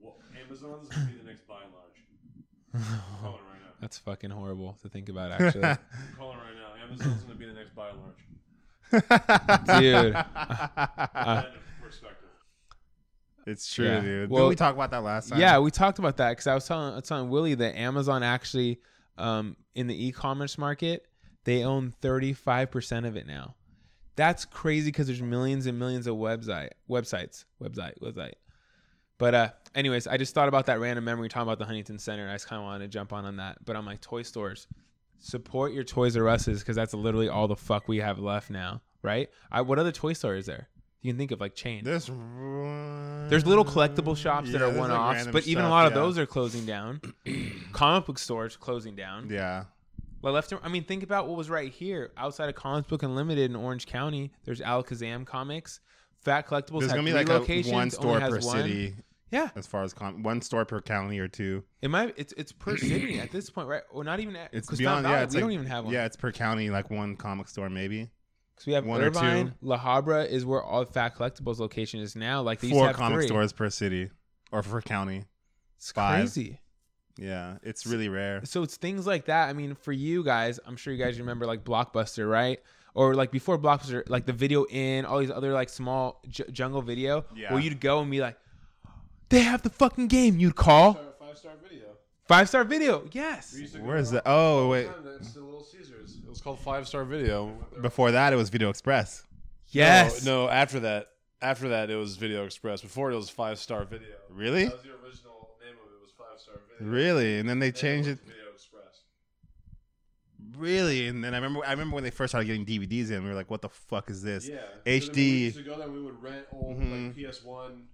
Well, Amazon's gonna be the next Buy Large. (laughs) I'm calling it right now. That's fucking horrible to think about actually. (laughs) I'm calling it right now. Amazon's gonna be the next Buy Large. Dude. (laughs) End of perspective. it's true, Yeah. dude. Well- Did we talk about that last time? Yeah, we talked about that because I was telling I was telling Willie that Amazon actually, um, in the e-commerce market, they own thirty five percent of it now, That's crazy because there's millions and millions of website websites, website, website. But uh, anyways, I just thought about that random memory talking about the Huntington Center. I just kind of wanted to jump on on that. But on my toy stores, support your Toys R Us's because that's literally all the fuck we have left now, right? I, what other toy store is there? You can think of like chain. There's There's little collectible shops that are one offs, random but even a stuff, lot of those are closing down. (clears throat) Comic book stores closing down. Yeah. Well, left. I mean, think about what was right here outside of Comics Book Unlimited in Orange County. There's Alakazam Comics. Fat Collectibles There's gonna be like locations. a one store per one. city Yeah, as far as com- one store per county or two. it might. It's it's per (clears throat) city at this point, right? Or not even. At, It's beyond. Fountain Yeah, it's we like, don't even have one. Yeah, it's per county, like one comic store maybe. because we have one or two. Irvine, La Habra is where all Fat Collectibles location is now. Like they used to Four comic three. stores per city or per county. It's five. crazy. Yeah, it's really rare. So it's things like that. I mean, for you guys, I'm sure you guys remember like Blockbuster, right? Or like before Blockbuster, like the Video In, all these other like small j- jungle video, Yeah. where you'd go and be like, they have the fucking game. You'd call Five star video. five star video. Yes. Where is that? Oh wait, It's the Little Caesars. It was called Five Star Video. before that it was Video Express. Yes. No, no, after that, after that, it was Video Express. Before it was Five Star Video. Really? That was the original name of it. Was Five Star Video. Really? And then they changed it. Video Express. Really? And then I remember I remember when they first started getting DVDs in, we were like, "What the fuck is this?" Yeah. HD. So then we used to go there. We would rent old Mhm. like PS One,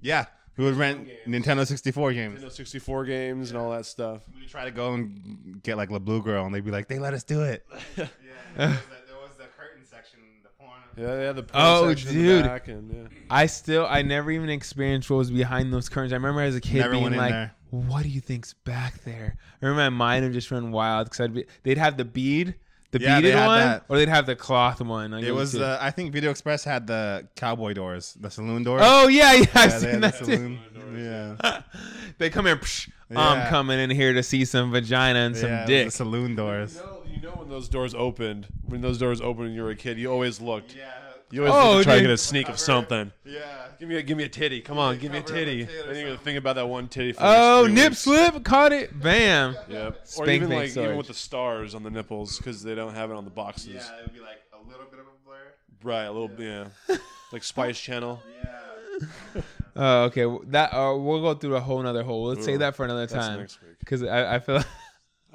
Yeah, we would rent games. Nintendo 64 games. Nintendo 64 games, and all that stuff. We would try to go and get like La Blue Girl, and they'd be like, "They let us do it." (laughs) yeah, there was, the, there was the curtain section, the porn. Yeah, they had the Oh, section in the dude. back and, yeah. I still, I never even experienced what was behind those curtains. I remember as a kid Never being went in like, there. "What do you think's back there?" I remember my mind would just run wild because I'd be, they'd have the bead, the Yeah, they beaded had one, that. or they'd have the cloth one. Like, It was, two. uh, I think Video Express had the cowboy doors, the saloon doors. Oh yeah, yeah, yeah, I've they seen had that the too. saloon. Yeah, (laughs) they come here. Psh, I'm coming in here to see some vagina and some yeah, it was dick. the saloon You doors. know, you know when those doors opened, when those doors opened when you were a kid, you always looked. Yeah, You always Oh, looked to try to get a sneak of something. yeah. Give me a give me a titty. Come on, give me a cover up a titty. I or Then you're gonna think about that one titty. For oh, the next three nip weeks. slip, caught it, bam. Yep. Or even bank like storage. even with the stars on the nipples because they don't have it on the boxes. Yeah, it would be like a little bit of a blur. Right. A little yeah. like Spice Channel. (laughs) Yeah. Oh, okay. That uh, we'll go through a whole nother hole. Let's say Ooh, that for another That's time next week. because I, I feel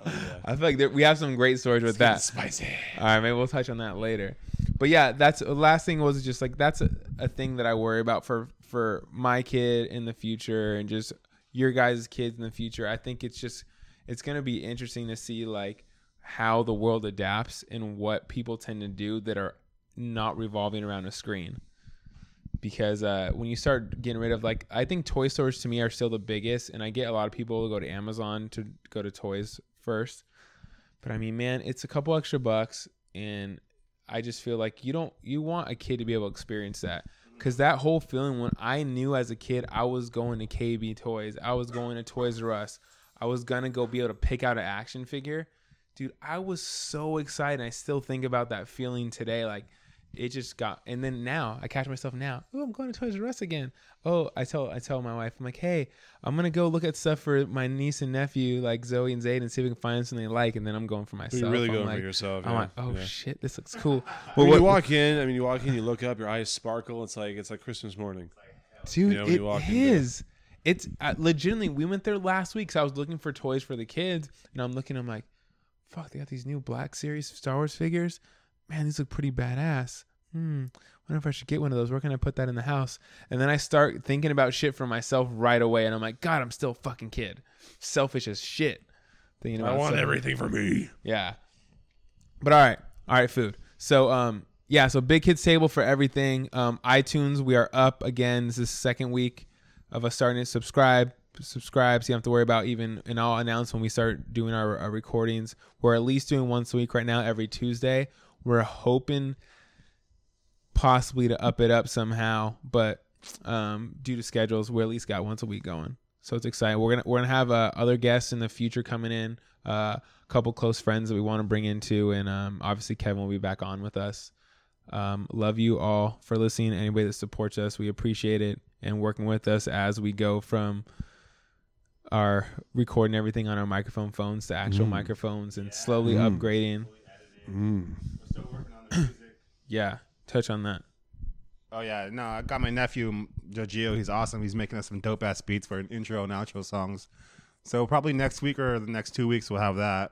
yeah. I feel like there, we have some great stories with that. Spicy. All right, maybe we'll touch on that later. But yeah, that's the last thing was just like that's a, a thing that I worry about for for my kid in the future and just your guys' kids in the future. I think it's just it's gonna be interesting to see like how the world adapts and what people tend to do that are not revolving around a screen. Because uh, when you start getting rid of like, I think toy stores to me are still the biggest, and I get a lot of people to go to Amazon to go to toys first. But I mean, man, it's a couple extra bucks, and I just feel like you don't you want a kid to be able to experience that because that whole feeling when I knew as a kid I was going to KB Toys, I was going to Toys R Us, I was gonna go be able to pick out an action figure, dude. I was so excited. I still think about that feeling today, like. It just got, and then now I catch myself now. Oh, I'm going to Toys R Us again. Oh, I tell I tell my wife, I'm like, hey, I'm gonna go look at stuff for my niece and nephew, like Zoe and Zayd, and see if we can find something they like. And then I'm going for myself. You're really I'm going like, for yourself. I'm yeah. like, oh yeah. shit, this looks cool. (laughs) When Well, you what- walk in, I mean, you walk in, you look up, your eyes sparkle. It's like it's like Christmas morning. dude, you know, when it you is. It's uh, legitimately. We went there last week, so I was looking for toys for the kids, and I'm looking. I'm like, fuck, they got these new Black Series Star Wars figures. Man, these look pretty badass. Hmm. Wonder if I should get one of those. Where can I put that in the house? And then I start thinking about shit for myself right away, and I'm like, God, I'm still a fucking kid, selfish as shit. Thinking about I stuff. everything for me. Yeah. But all right. All right, food. So um yeah, so big kids table for everything. Um iTunes, we are up again. This is the second week of us starting to subscribe. Subscribe so you don't have to worry about even and I'll announce when we start doing our, our recordings. We're at least doing once a week right now, every Tuesday. We're hoping possibly to up it up somehow, but um, due to schedules, we at least got once a week going. So it's exciting. We're gonna we're gonna have uh, other guests in the future coming in. Uh, a couple close friends that we want to bring into, and um, obviously Kevin will be back on with us. Um, love you all for listening. Anybody that supports us, we appreciate it, and working with us as we go from our recording everything on our microphone phones to actual microphones, and slowly upgrading. Mm. We're still working on the music. (clears throat) Yeah, touch on that. Oh yeah, no, I got my nephew Giorgio. He's awesome. He's making us some dope ass beats for an intro and outro songs. So probably next week or the next two weeks we'll have that.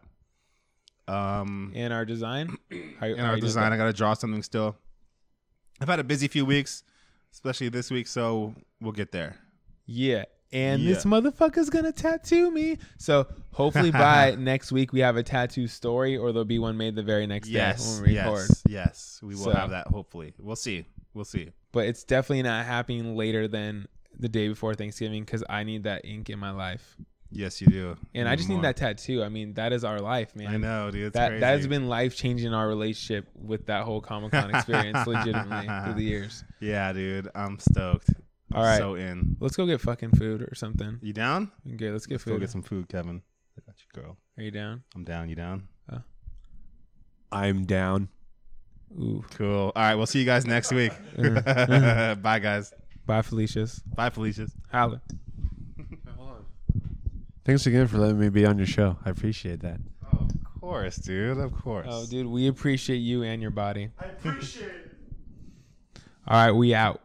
Um, in our design. (clears throat) How, in our design, I gotta draw something still. I've had a busy few weeks, especially this week, so we'll get there. Yeah. And Yeah. this motherfucker's gonna tattoo me. So hopefully (laughs) by next week we have a tattoo story, or there'll be one made the very next Yes, day when we record. yes, yes. We will So- have that. Hopefully, we'll see. We'll see. But it's definitely not happening later than the day before Thanksgiving because I need that ink in my life, Yes, you do. and I just more. need that tattoo. I mean, that is our life, man. I know, dude. That crazy. that has been life changing our relationship with that whole Comic Con experience, (laughs) legitimately through the years. Yeah, dude. I'm stoked. I'm All right. so in. Let's go get fucking food or something. You down? Okay, let's get food. Let's go get some food, Kevin. I got you, girl. Are you down? I'm down. You down? I'm down. Ooh. Cool. All right. We'll see you guys next week. Mm. (laughs) (laughs) Bye, guys. Bye, Felicia's. Bye, Felicia's. Holla. Thanks again for letting me be on your show. I appreciate that. of course, dude. Of course. Oh, dude, we appreciate you and your body. I appreciate it. All right, we out.